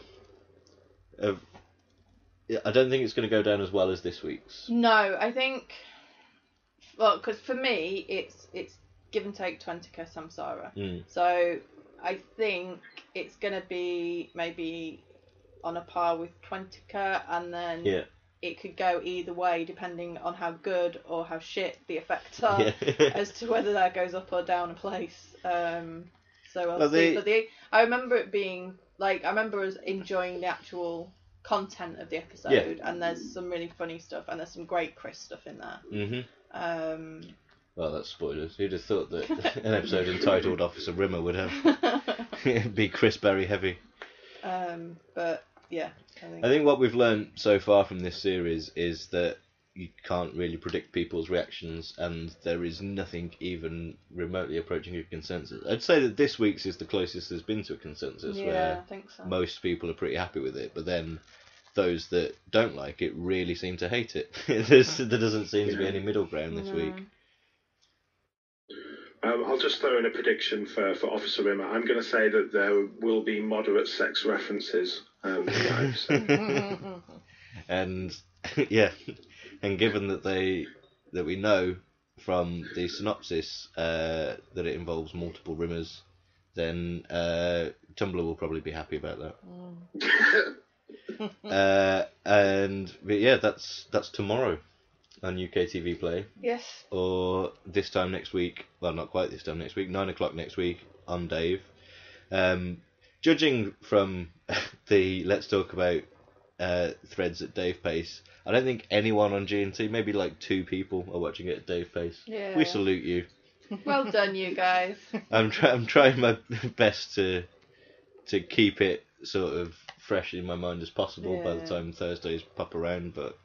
of. I don't think it's going to go down as well as this week's. No, I think. Well, because for me, it's it's give and take Twentica Samsara. Mm. So I think it's going to be maybe on a par with Twentica, and then Yeah. It could go either way depending on how good or how shit the effects are, Yeah. as to whether that goes up or down a place. Um, so I'll Well, see. they- But the I remember it being like I remember us enjoying the actual content of the episode, and there's some really funny stuff, and there's some great Chris stuff in there. hmm Um, Well, that's spoilers. Who'd have thought that an episode entitled Officer Rimmer would have be Chris Barrie heavy? um, but yeah, I think. I think what we've learned so far from this series is that you can't really predict people's reactions, and there is nothing even remotely approaching a consensus. I'd say that this week's is the closest there's been to a consensus, Yeah, where I think so. most people are pretty happy with it, but then those that don't like it really seem to hate it. There doesn't seem to be any middle ground this week. Um, I'll just throw in a prediction for, for Officer Rimmer. I'm going to say that there will be moderate sex references. Um, in and yeah, and given that they that we know from the synopsis uh, that it involves multiple rimmers, then uh, Tumblr will probably be happy about that. uh, and but yeah, that's that's tomorrow on UK TV Play. Yes. Or this time next week. Well, not quite this time next week. Nine o'clock next week on Dave. Um, judging from the let's talk about uh, threads at Dave Pace, I don't think anyone on GNT, maybe like two people, are watching it at Dave Pace. Yeah. We salute you. well done, you guys. I'm try- I'm trying my best to to keep it sort of fresh in my mind as possible by the time Thursdays pop around, but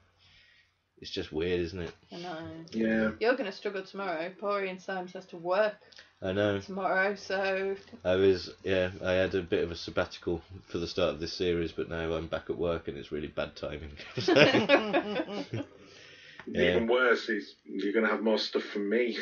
it's just weird, isn't it? I know. Yeah. You're going to struggle tomorrow. Pori and Sam has to work I know. tomorrow, so I was yeah, I had a bit of a sabbatical for the start of this series, but now I'm back at work and it's really bad timing. So, yeah, Even worse is you're going to have more stuff from me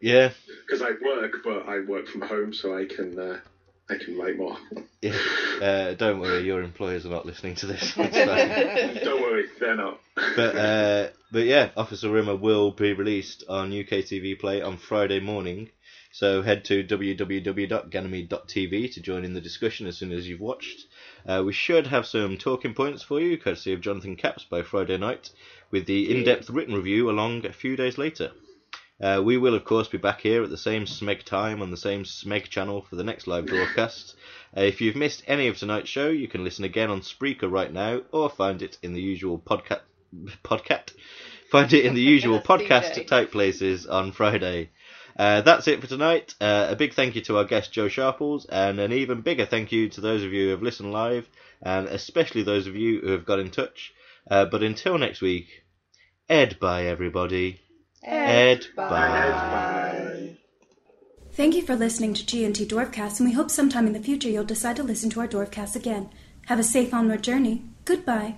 yeah, because I work, but I work from home, so I can uh, I can write more. yeah. Uh, don't worry, your employers are not listening to this. It's. Don't worry, they're not. but uh, but yeah, Officer Rimmer will be released on UK TV Play on Friday morning. So head to www.ganymede.tv to join in the discussion as soon as you've watched. Uh, we should have some talking points for you, courtesy of Jonathan Capps by Friday night, with the in-depth written review along a few days later. Uh, we will, of course, be back here at the same Smeg time on the same Smeg channel for the next live broadcast. Uh, if you've missed any of tonight's show, you can listen again on Spreaker right now, or find it in the usual podcast. Podcast. Find it in the usual podcast type places on Friday. Uh, that's it for tonight. Uh, a big thank you to our guest Joe Sharples, and an even bigger thank you to those of you who have listened live, and especially those of you who have got in touch. Uh, but until next week, Ed bye everybody. Ed bye. Thank you for listening to GNT Dwarfcast, and we hope sometime in the future you'll decide to listen to our Dwarfcast again. Have a safe onward journey. Goodbye.